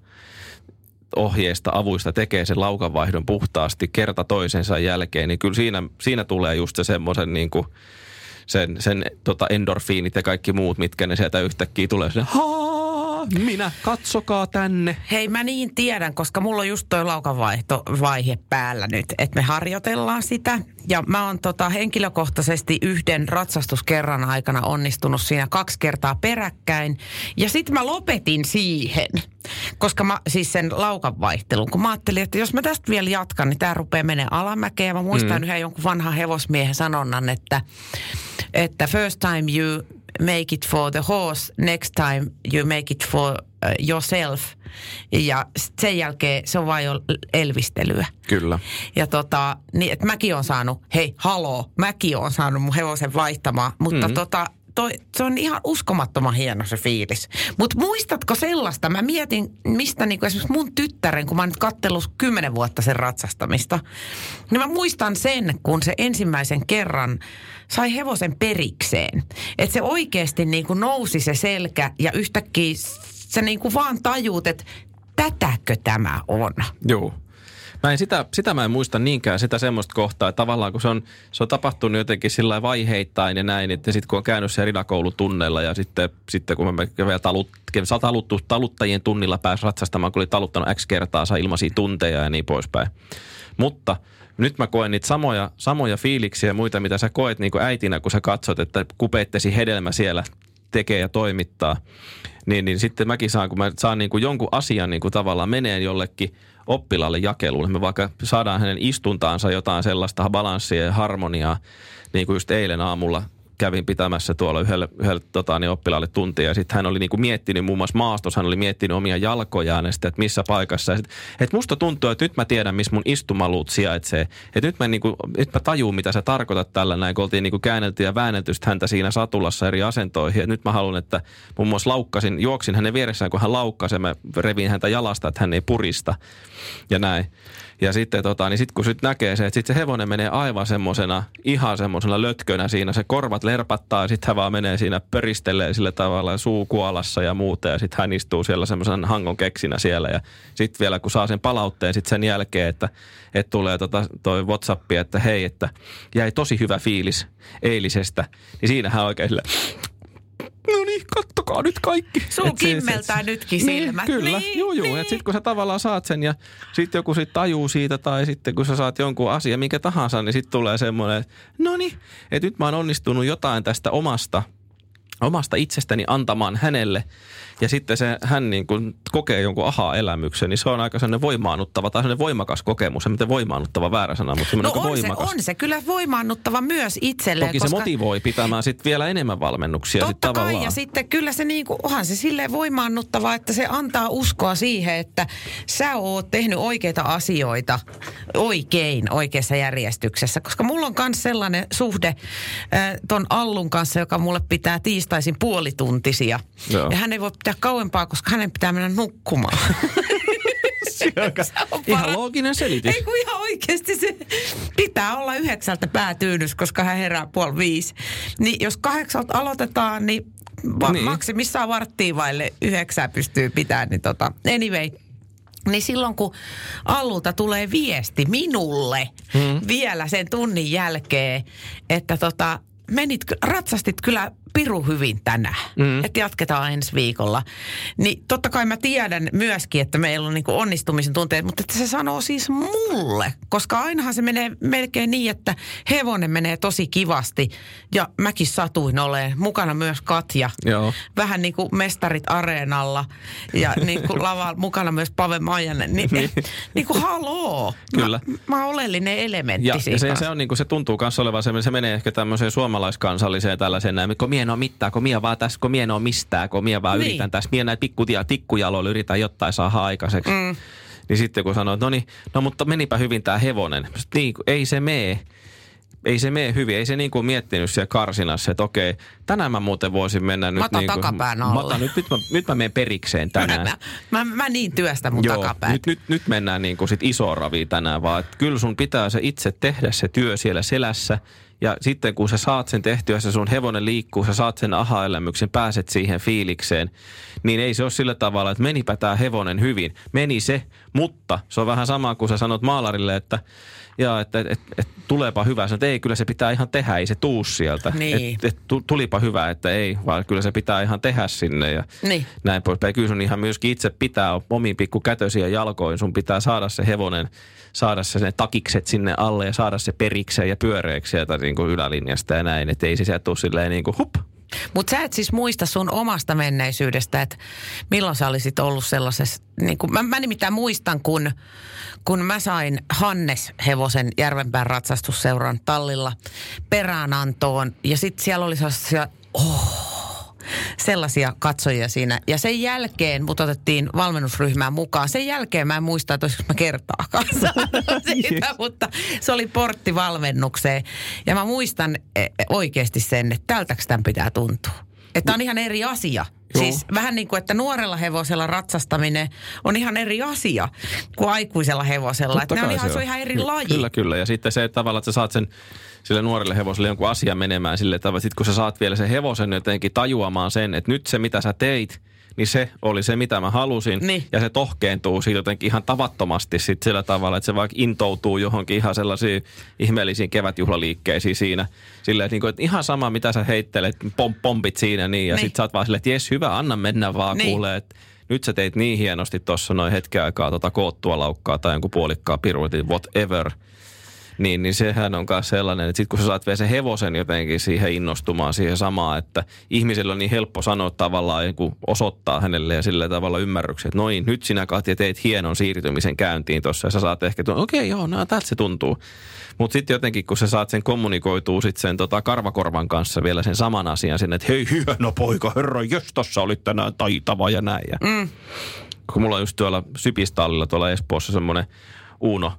ohjeista, avuista tekee sen laukanvaihdon puhtaasti kerta toisensa jälkeen, niin kyllä siinä, siinä tulee just se semmoisen niin kuin – sen, sen tota endorfiinit ja kaikki muut, mitkä ne sieltä yhtäkkiä tulee sinne, minä, katsokaa tänne. Hei, mä niin tiedän, koska mulla on just toi laukavaihe päällä nyt, että me harjoitellaan sitä. Ja mä oon tota henkilökohtaisesti yhden ratsastuskerran aikana onnistunut siinä kaksi kertaa peräkkäin. Ja sitten mä lopetin siihen, koska mä, siis sen laukan vaihtelun, kun mä ajattelin, että jos mä tästä vielä jatkan, niin tää rupeaa menee alamäkeen. Ja mä muistan mm. yhden jonkun vanhan hevosmiehen sanonnan, että, että first time you make it for the horse, next time you make it for uh, yourself. Ja sen jälkeen se on vain jo elvistelyä. Kyllä. Ja tota, niin, että mäkin on saanut, hei, haloo, mäkin on saanut mun hevosen vaihtamaan, mutta mm-hmm. tota, toi, se on ihan uskomattoman hieno se fiilis. Mutta muistatko sellaista, mä mietin, mistä niinku esimerkiksi mun tyttären, kun mä oon nyt kattellut kymmenen vuotta sen ratsastamista, niin mä muistan sen, kun se ensimmäisen kerran sai hevosen perikseen. Että se oikeasti niinku nousi se selkä ja yhtäkkiä sä niinku vaan tajuut, että tätäkö tämä on. Joo. Mä en sitä, sitä mä en muista niinkään sitä semmoista kohtaa, että tavallaan kun se on, se on tapahtunut jotenkin sillä vaiheittain ja näin, että sitten kun on käynyt se ridakoulutunneilla ja sitten, sitten kun mä vielä talut, taluttu, taluttajien tunnilla pääsi ratsastamaan, kun oli taluttanut X kertaa, saa ilmaisia tunteja ja niin poispäin. Mutta nyt mä koen niitä samoja, samoja fiiliksiä ja muita, mitä sä koet niin kuin äitinä, kun sä katsot, että kupeittesi hedelmä siellä tekee ja toimittaa. Niin, niin sitten mäkin saan, kun mä saan niin kuin jonkun asian niin kuin tavallaan menee jollekin oppilaalle jakeluun. Me vaikka saadaan hänen istuntaansa jotain sellaista balanssia ja harmoniaa, niin kuin just eilen aamulla kävin pitämässä tuolla yhdelle, yhdelle tota, niin oppilaalle tuntia. Ja sitten hän oli niinku miettinyt muun muassa maastossa, hän oli miettinyt omia jalkojaan ja sitten, että missä paikassa. Että et musta tuntuu, että nyt mä tiedän, missä mun istumaluut sijaitsee. Että nyt mä, niinku, nyt mä tajuun, mitä sä tarkoitat tällä näin, kun oltiin niinku käännelty ja väännelty häntä siinä satulassa eri asentoihin. Et nyt mä haluan, että muun muassa laukkasin, juoksin hänen vieressään, kun hän laukkasi ja mä revin häntä jalasta, että hän ei purista ja näin. Ja sitten tota, niin sit kun sit näkee se, että sit se hevonen menee aivan semmosena, ihan semmosena lötkönä siinä, se korvat lerpattaa ja sitten hän vaan menee siinä pöristelee sillä tavalla suukuolassa ja muuta ja sitten hän istuu siellä semmoisen hangon keksinä siellä ja sitten vielä kun saa sen palautteen sitten sen jälkeen, että, että tulee tota, toi Whatsappi, että hei, että jäi tosi hyvä fiilis eilisestä, niin siinähän oikein sille, no niin, kattokaa nyt kaikki. Suu kimmeltää se, nytkin niin, silmät. Kyllä, niin, juu, juu. Niin. Että sitten kun sä tavallaan saat sen ja sitten joku sit tajuu siitä tai sitten kun sä saat jonkun asian, mikä tahansa, niin sitten tulee semmoinen, että no niin, että nyt mä oon onnistunut jotain tästä omasta, omasta itsestäni antamaan hänelle – ja sitten se, hän niin kuin kokee jonkun aha-elämyksen, niin se on aika sellainen voimaannuttava tai sellainen voimakas kokemus. En voimaannuttava väärä sana, mutta no on voimakas. Se, on se kyllä voimaannuttava myös itselleen. Toki koska... se motivoi pitämään sitten vielä enemmän valmennuksia. Totta sit tavallaan. kai, ja sitten kyllä se niin kuin, onhan se silleen voimaannuttava, että se antaa uskoa siihen, että sä oot tehnyt oikeita asioita oikein oikeassa järjestyksessä. Koska mulla on myös sellainen suhde äh, ton Allun kanssa, joka mulle pitää tiistaisin puolituntisia. Joo. Ja hän ei voi pitää pitää kauempaa, koska hänen pitää mennä nukkumaan. <laughs> ihan looginen selitys. Ei kun ihan oikeasti se pitää olla yhdeksältä päätyynys, koska hän herää puoli viisi. Niin jos kahdeksalta aloitetaan, niin, va- niin. maksimissaan varttiin vaille yhdeksää pystyy pitämään. Niin tota, anyway, niin silloin kun Allulta tulee viesti minulle hmm. vielä sen tunnin jälkeen, että tota, menit, ratsastit kyllä piru hyvin tänään. Mm. Että jatketaan ensi viikolla. Niin totta kai mä tiedän myöskin, että meillä on niinku onnistumisen tunteet, mutta että se sanoo siis mulle. Koska ainahan se menee melkein niin, että hevonen menee tosi kivasti. Ja mäkin satuin oleen mukana myös Katja. Joo. Vähän niin kuin mestarit areenalla. Ja <laughs> niin kuin lavalla mukana myös Pave Maijanen. Niin, niin. <laughs> niin kuin haloo. Kyllä. Mä, mä olen oleellinen elementti ja, ja se, se, on niin kuin se tuntuu kanssa olevan se, se menee ehkä tämmöiseen suomalaiskansalliseen tällaiseen näin, kun mie en ole mitään, kun mie vaan tässä, kun mie en ole mistään, kun mie vaan niin. yritän tässä, mie näitä pikkutia tikkujaloilla yritän jotain saada aikaiseksi. Mm. Niin sitten kun sanoit, no niin, no mutta menipä hyvin tämä hevonen. Niin, ei se mee ei se mene hyvin. Ei se niin kuin miettinyt siellä karsinassa, että okei, tänään mä muuten voisin mennä nyt Mata niin kuin, takapään alle. Mata, nyt, nyt, mä, nyt mä menen perikseen tänään. Mä, mä, mä niin työstä mun Joo, takapäät. Nyt, nyt, nyt mennään niin kuin sit isoon raviin tänään, vaan että kyllä sun pitää se itse tehdä se työ siellä selässä Ja sitten kun sä saat sen tehtyä, se sun hevonen liikkuu, sä saat sen aha-elämyksen, pääset siihen fiilikseen, niin ei se ole sillä tavalla, että menipä tämä hevonen hyvin. Meni se, mutta se on vähän sama kuin sä sanot maalarille, että ja että et, et, et, tuleepa hyvä. Sanoit, että ei, kyllä se pitää ihan tehdä, ei se tuu sieltä. Niin. Et, et, tulipa hyvä, että ei, vaan kyllä se pitää ihan tehdä sinne ja Niin. näin poispäin. Kyllä sun ihan myöskin itse pitää omiin pikku kätösiä jalkoihin. Sun pitää saada se hevonen, saada se ne takikset sinne alle ja saada se perikseen ja pyöreäksi sieltä niin kuin ylälinjasta ja näin. Että ei se sieltä tule silleen niin kuin hup, Mutta sä et siis muista sun omasta menneisyydestä, että milloin sä olisit ollut sellaisessa, niin kun, mä, mä nimittäin muistan, kun, kun mä sain Hannes Hevosen Järvenpään ratsastusseuran tallilla peräänantoon. Ja sitten siellä oli sellaisia, oh, sellaisia katsojia siinä. Ja sen jälkeen mut otettiin valmennusryhmään mukaan. Sen jälkeen mä en muista, että olisiko mä kertaakaan <laughs> siitä, mutta se oli portti valmennukseen. Ja mä muistan e, oikeasti sen, että tältäks tämän pitää tuntua. Että on ihan eri asia. Joo. Siis vähän niin kuin, että nuorella hevosella ratsastaminen on ihan eri asia kuin aikuisella hevosella. Että ne on ihan, se on ihan eri Ky- laji. Kyllä, kyllä. Ja sitten se että tavallaan, että sä saat sen sille nuorelle hevoselle jonkun asian menemään sille tavalla, että sit kun sä saat vielä sen hevosen jotenkin tajuamaan sen, että nyt se mitä sä teit, niin se oli se, mitä mä halusin. Niin. Ja se tohkeentuu siitä jotenkin ihan tavattomasti sit sillä tavalla, että se vaikka intoutuu johonkin ihan sellaisiin ihmeellisiin kevätjuhlaliikkeisiin siinä. Silleen, että, niinku, että ihan sama, mitä sä heittelet, pom, pompit siinä niin. Ja Niin. sit sä oot vaan silleen, että jes, hyvä, anna mennä vaan Niin. kuulee, että nyt sä teit niin hienosti tuossa noin hetken aikaa tota koottua laukkaa tai jonkun puolikkaa piruetin, whatever. Niin, niin sehän on myös sellainen, että sitten kun sä saat vielä sen hevosen jotenkin siihen innostumaan siihen samaan, että ihmisellä on niin helppo sanoa tavallaan, niin kuin osoittaa hänelle ja sillä tavalla ymmärryksen, että noin, nyt sinä Katja teit hienon siirtymisen käyntiin tuossa ja sä saat ehkä, okei okay, joo, no tältä se tuntuu. Mutta sitten jotenkin, kun sä saat sen kommunikoituu sitten sen tota karvakorvan kanssa vielä sen saman asian sinne, että hei hieno poika, herra, jos tossa olit tänään taitava ja näin. Ja Mm. kun mulla on just tuolla Sypistallilla tuolla Espoossa semmoinen Uno,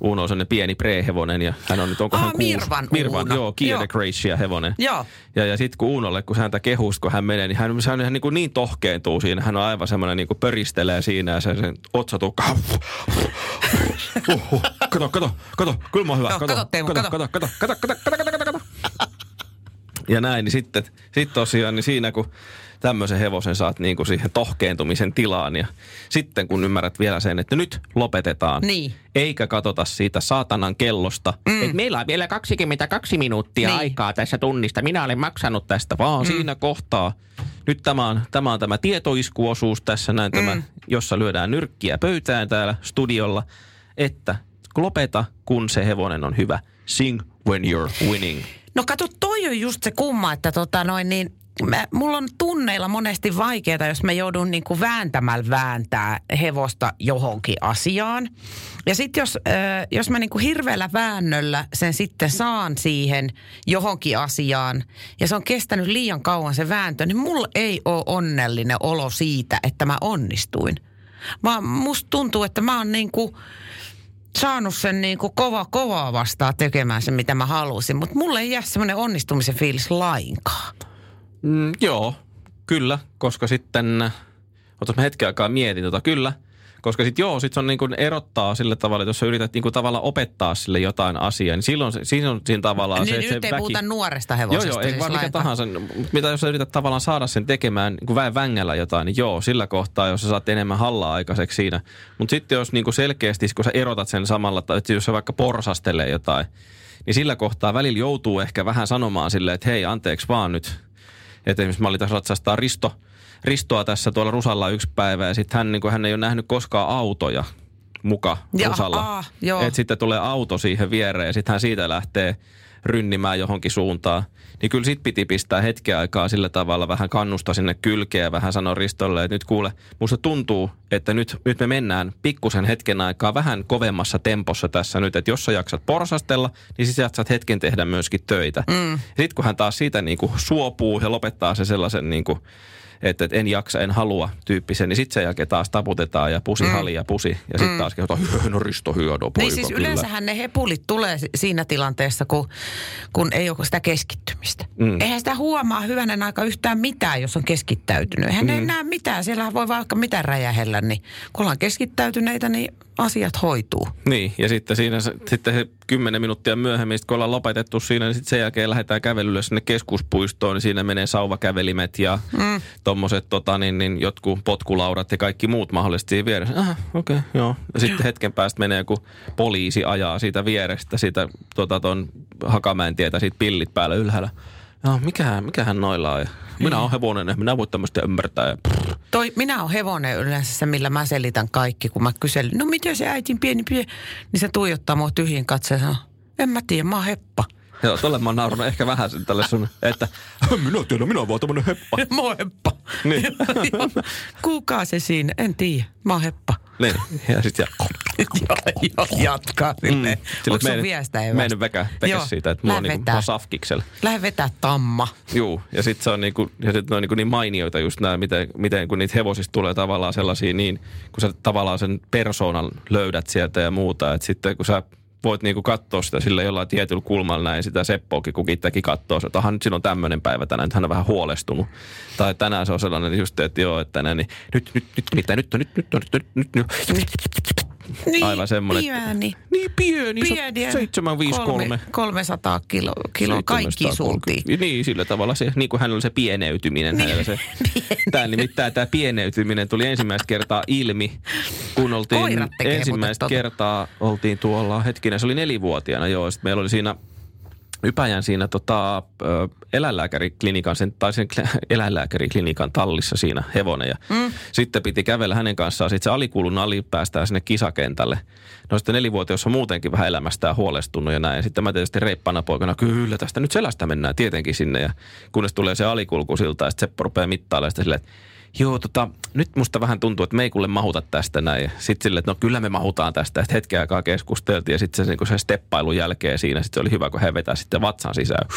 Uno on semmoinen pieni prehevonen ja hän on nyt, onko Aa, hän kuusi? Mirvan Mirvan, Uno. joo, Kia Gracia hevonen. Joo. Ja, ja sitten kun Uunolle, kun häntä kehusta, kun hän menee, niin hän, hän, hän niin, kuin niin tohkeentuu siinä. Hän on aivan semmoinen niin kuin pöristelee siinä ja se, sen otsatukka. Uhuh. Kato, kato, kato, kyllä mä oon hyvä. Joo, kato, Teemu, kato, kato. kato, kato, kato, kato, kato, kato, kato. Ja näin, niin sitten sit tosiaan niin siinä kun tämmöisen hevosen saat niin kuin siihen tohkeentumisen tilaan ja sitten kun ymmärrät vielä sen, että nyt lopetetaan. Niin. Eikä katsota siitä saatanan kellosta, mm. että meillä on vielä 22 minuuttia Niin. niin. aikaa tässä tunnista. Minä olen maksanut tästä, vaan mm. siinä kohtaa. Nyt tämä on, tämä on tämä tietoiskuosuus tässä näin, mm. tämä, jossa lyödään nyrkkiä pöytään täällä studiolla, että lopeta, kun se hevonen on hyvä. Sing when you're winning. No kato, toi on just se kumma, että tota noin niin, mä, mulla on tunneilla monesti vaikeaa, jos mä joudun niin kuin vääntämällä vääntää hevosta johonkin asiaan. Ja sitten jos, äh, jos mä niin kuin hirveällä väännöllä sen sitten saan siihen johonkin asiaan, ja se on kestänyt liian kauan se vääntö, niin mulla ei ole onnellinen olo siitä, että mä onnistuin. Vaan musta tuntuu, että mä oon niin kuin saanut sen niin kuin kova kovaa vastaan tekemään sen, mitä mä halusin. Mutta mulle ei jää semmoinen onnistumisen fiilis lainkaan. Mm, joo, kyllä, koska sitten, otas mä hetken aikaa mietin tota, kyllä, koska sitten joo, sit se on niin kuin erottaa sillä tavalla, että jos sä yrität niin kuin tavallaan opettaa sille jotain asiaa, niin silloin se, siinä on siinä tavallaan se, Niin että nyt se ei puhuta nuoresta Joo, hevosesta. joo, ei siis vaan mikä lainkaan. tahansa. Mitä jos sä yrität tavallaan saada sen tekemään niin kuin väen vängällä jotain, niin joo, sillä kohtaa, jos sä saat enemmän hallaa aikaiseksi siinä. Mutta sitten jos niin kuin selkeästi, kun sä erotat sen samalla, tai että jos sä vaikka porsastelee jotain, niin sillä kohtaa välillä joutuu ehkä vähän sanomaan silleen, että hei, anteeksi vaan nyt. Että esimerkiksi mä olin tässä ratsastaa Risto, Ristoa tässä tuolla Rusalla yksi päivä, ja sitten hän, niin kuin, hän ei ole nähnyt koskaan autoja muka Ja, Rusalla. aa, joo. Et sitten tulee auto siihen viereen ja sitten hän siitä lähtee rynnimään johonkin suuntaan. Niin kyllä sit piti pistää hetken aikaa sillä tavalla vähän kannusta sinne kylkeen ja vähän sanoa Ristolle, että nyt kuule, musta tuntuu, että nyt, nyt me mennään pikkusen hetken aikaa vähän kovemmassa tempossa tässä nyt, että jos sä jaksat porsastella, niin sä jaksat hetken tehdä myöskin töitä. Mm. Sitten kun hän taas siitä niin kuin suopuu ja lopettaa se sellaisen niin kuin, että, että en jaksa, en halua tyyppisen, niin sitten sen jälkeen taas taputetaan ja pusi mm. hali ja pusi. Ja sitten mm. taas kehotaan, no Risto hyödö poika Niin siis kyllä. yleensähän ne hepulit tulee si- siinä tilanteessa, kun, kun ei ole sitä keskittymistä. Mm. Eihän sitä huomaa hyvänen aika yhtään mitään, jos on keskittäytynyt. Eihän mm. ne näe mitään. Siellä voi vaikka mitä räjähellä, niin kun ollaan keskittäytyneitä, niin asiat hoituu. Niin, ja sitten siinä sitten se kymmenen minuuttia myöhemmin, sit kun ollaan lopetettu siinä, niin sitten sen jälkeen lähdetään kävelylle sinne keskuspuistoon, niin siinä menee sauvakävelimet ja mm. tommoset tota, niin, niin, jotkut potkulaudat ja kaikki muut mahdollisesti siinä vieressä. Aha, okei, okay, joo. Ja sitten hetken päästä menee, kun poliisi ajaa siitä vierestä, siitä tota, ton Hakamäen tietä, siitä pillit päällä ylhäällä. Joo, mikähän, mikähän noilla on? Minä olen hevonen, minä voin tämmöistä ymmärtää. Toi, minä olen hevonen yleensä se, millä mä selitän kaikki, kun mä kyselen, no miten se äitin pieni pieni, niin se tuijottaa mua tyhjin katseen ja sanoo, en mä tiedä, mä oon heppa. Joo, tolle mä oon naurannut ehkä vähän sen tälle sun, että minä tiedän, minä oon vaan tämmönen heppa. <laughs> mä oon heppa. Niin. <laughs> Kuukaa se siinä, en tiedä, mä oon heppa. Niin, ja sit ja... <laughs> joo, joo, jatkaa silleen. Mm. Onko sun viestä Mä en vekä, vekä siitä, että mulla on niinku, mä oon safkiksella. Lähde vetää tamma. Juu, ja sitten se on niinku, ja sit ne on niinku niin mainioita just nämä, miten, miten kun niitä hevosista tulee tavallaan sellaisia niin, kun sä tavallaan sen persoonan löydät sieltä ja muuta, että sitten kun sä voit niinku katsoa sitä sillä jollain tietyllä kulmalla näin sitä Seppoakin, kun itsekin katsoo, että aha, nyt on tämmöinen päivä tänään, että hän on vähän huolestunut. Tai tänään se on sellainen just, että joo, että tänään, niin nyt, nyt, nyt, mitä, nyt on, nyt, nyt, nyt, nyt, nyt, nyt, nyt. Niin, Aivan semmoinen. Pieni. Niin pieni, Pieniä. 753. 300 kilo, kilo kaikki 730. sultiin. Niin, sillä tavalla se, niin kuin hänellä oli se pieneytyminen. Niin, hänellä se, <laughs> tämä nimittäin tämä pieneytyminen tuli ensimmäistä kertaa ilmi, kun oltiin ensimmäistä tota. kertaa oltiin tuolla, hetkinen, se oli nelivuotiaana joo, sitten meillä oli siinä Ypäjän siinä tota, eläinlääkäriklinikan, sen, tai sen <laughs> eläinlääkäriklinikan tallissa siinä hevonen. Ja mm. Sitten piti kävellä hänen kanssaan. Sitten se alikuulun ali päästään sinne kisakentälle. No sitten nelivuotias on muutenkin vähän elämästään huolestunut ja näin. Ja sitten mä tietysti reippana poikana, kyllä tästä nyt selästä mennään tietenkin sinne. Ja kunnes tulee se alikulku siltä ja sitten se rupeaa mittailemaan sitä silleen, että Joo, tota, nyt musta vähän tuntuu, että me ei kuule mahuta tästä näin. Sitten silleen, että no kyllä me mahutaan tästä. Sitten hetken aikaa keskusteltiin ja sitten se, niin se steppailun jälkeen siinä sitten se oli hyvä, kun he vetää sitten vatsan sisään.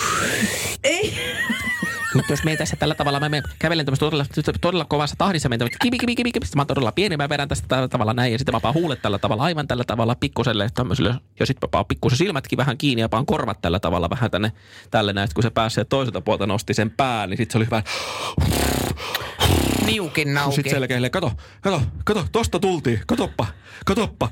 Ei. <laughs> Nyt jos me tässä tällä tavalla, mä, mä kävelen tämmöistä todella, todella kovassa tahdissa, mä tämmöistä kipi, kipi, kipi, kipi, sitten mä oon todella pieni, mä vedän tästä tällä tavalla näin, ja sitten mä paan huulet tällä tavalla, aivan tällä tavalla pikkuselle tämmöiselle, ja sitten mä paan pikkusen silmätkin vähän kiinni, ja paan korvat tällä tavalla vähän tänne, tälle näin, kun se pääsi toiselta puolta nosti sen pään, niin sitten se oli hyvä, Niukin nauki. sitten selkeä, kato, kato, kato, tosta tultiin, katoppa, katoppa.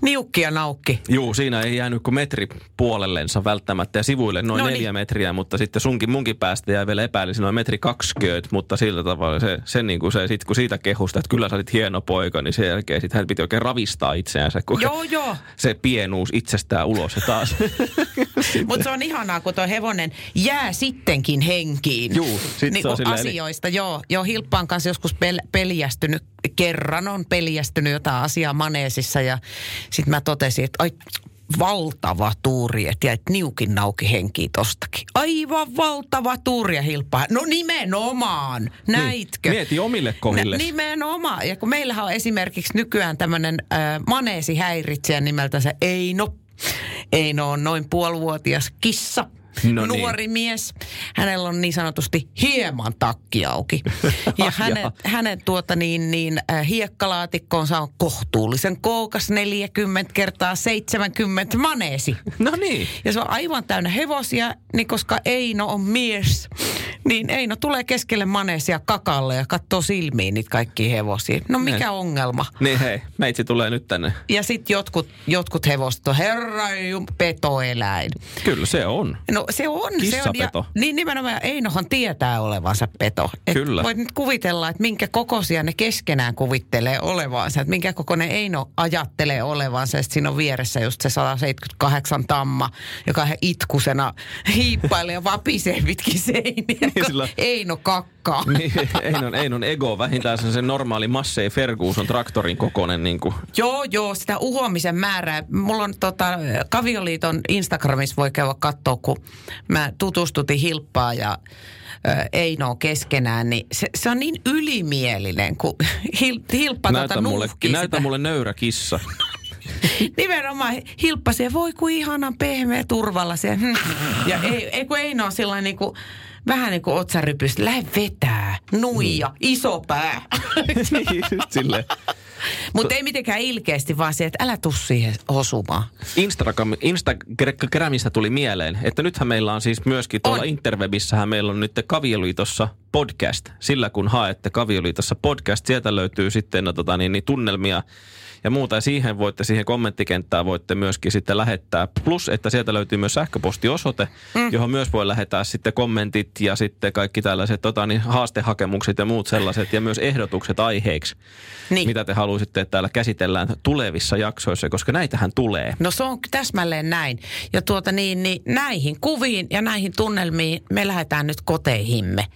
Niukki ja naukki. Juu, siinä ei jäänyt kuin metri puolellensa välttämättä ja sivuille noin Noniin. neljä metriä, mutta sitten sunkin munkin päästä jäi vielä epäilisi noin metri kaksikööt, mutta sillä tavalla se, se niin kuin se, sit kun siitä kehusta, että kyllä sä olit hieno poika, niin sen jälkeen sitten hän piti oikein ravistaa itseänsä, kun Joo, joo. se pienuus itsestään ulos ja taas. <laughs> Mutta se on ihanaa, kun tuo hevonen jää sittenkin henkiin. Juu, sit niin se on asioista, joo. Joo, Hilppaan kanssa joskus pel, peljästynyt, kerran on peljästynyt jotain asiaa maneesissa ja sitten mä totesin, että ai valtava tuuri, että jäit niukin nauki henkiin tostakin. Aivan valtava tuuri ja hilppaa. No nimenomaan, näitkö? Niin, mieti omille kohdille. Nä- nimenomaan. Ja kun meillähän on esimerkiksi nykyään tämmöinen äh, maneesihäiritsijä nimeltä se Eino. Eino on noin puolivuotias kissa. No niin. nuori mies. Hänellä on niin sanotusti hieman takki auki. <laughs> Ja hänen, Jaa. hänen tuota niin, niin äh, hiekkalaatikkoonsa on kohtuullisen kookas 40 kertaa 70 maneesi. No niin. Ja se on aivan täynnä hevosia, niin koska Eino on mies, niin Eino tulee keskelle maneesia kakalle ja katsoo silmiin niitä kaikkia hevosia. No mikä Ne. ongelma? Niin hei, meitsi tulee nyt tänne. Ja sitten jotkut, jotkut hevoset on herra petoeläin. Kyllä se on. No se on. Se on Kissapeto. ja, niin nimenomaan Einohan tietää olevansa peto. Et Kyllä. Voit nyt kuvitella, että minkä kokoisia ne keskenään kuvittelee olevansa. Että minkä kokoinen Eino ajattelee olevansa. Sit siinä on vieressä just se 178 tamma, joka ihan itkusena hiippailee ja vapisee pitkin seiniä. sillä- Eino kakkaa. <laughs> Niin, Einon, Einon ego vähintään sen, sen normaali Massey Ferguson traktorin kokoinen niin kuin, Joo, joo, sitä uhoamisen määrää. Mulla on tota, Kavioliiton Instagramissa voi käydä katsoa, kun mä tutustutin Hilppaa ja ö, Einoa keskenään, niin se, se on niin ylimielinen, kun <laughs> Hil, Hilppa näytä, tota mulle, nuuhkii näytä sitä. mulle nöyrä kissa. <laughs> Nimenomaan Hilppa se voi kuin ihanan pehmeä turvalla se. Ja ei, ei kun Eino on sellainen niin kuin, vähän niin kuin otsarypystä. Lähde vetää, nuija, iso pää. <laughs> niin, just silleen. Mutta ei mitenkään ilkeästi, vaan se, että älä tuu siihen osumaan. Instagram, Instagramista tuli mieleen, että nythän meillä on siis myöskin tuolla On. Interwebissähän meillä on nyt Kavioliitossa podcast. Sillä kun haette Kavioliitossa podcast, sieltä löytyy sitten no, tota, niin, niin, tunnelmia ja muuta. Ja siihen voitte, siihen kommenttikenttään voitte myöskin sitten lähettää. Plus, että sieltä löytyy myös sähköpostiosoite, mm. johon myös voi lähettää sitten kommentit ja sitten kaikki tällaiset tota, niin, haastehakemukset ja muut sellaiset. Ja myös ehdotukset aiheiksi, Niin. mitä te haluaisitte, että täällä käsitellään tulevissa jaksoissa, koska näitähän tulee. No se on täsmälleen näin. Ja tuota niin, niin näihin kuviin ja näihin tunnelmiin me lähdetään nyt koteihimme.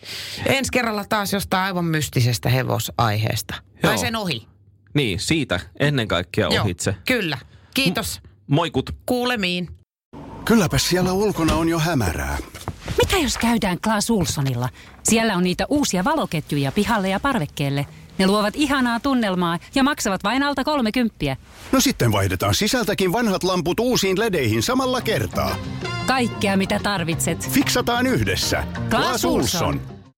Ensi kerralla taas jostain aivan mystisestä hevosaiheesta. Tai Joo. sen ohi. Niin, siitä ennen kaikkea ohitse. Joo, kyllä. Kiitos. Moikut. Kuulemiin. Kylläpä siellä ulkona on jo hämärää. Mitä jos käydään Klaas Ulssonilla? Siellä on niitä uusia valoketjuja pihalle ja parvekkeelle. Ne luovat ihanaa tunnelmaa ja maksavat vain alta 30. No sitten vaihdetaan sisältäkin vanhat lamput uusiin ledeihin samalla kertaa. Kaikkea mitä tarvitset. Fiksataan yhdessä. Clas Ohlson.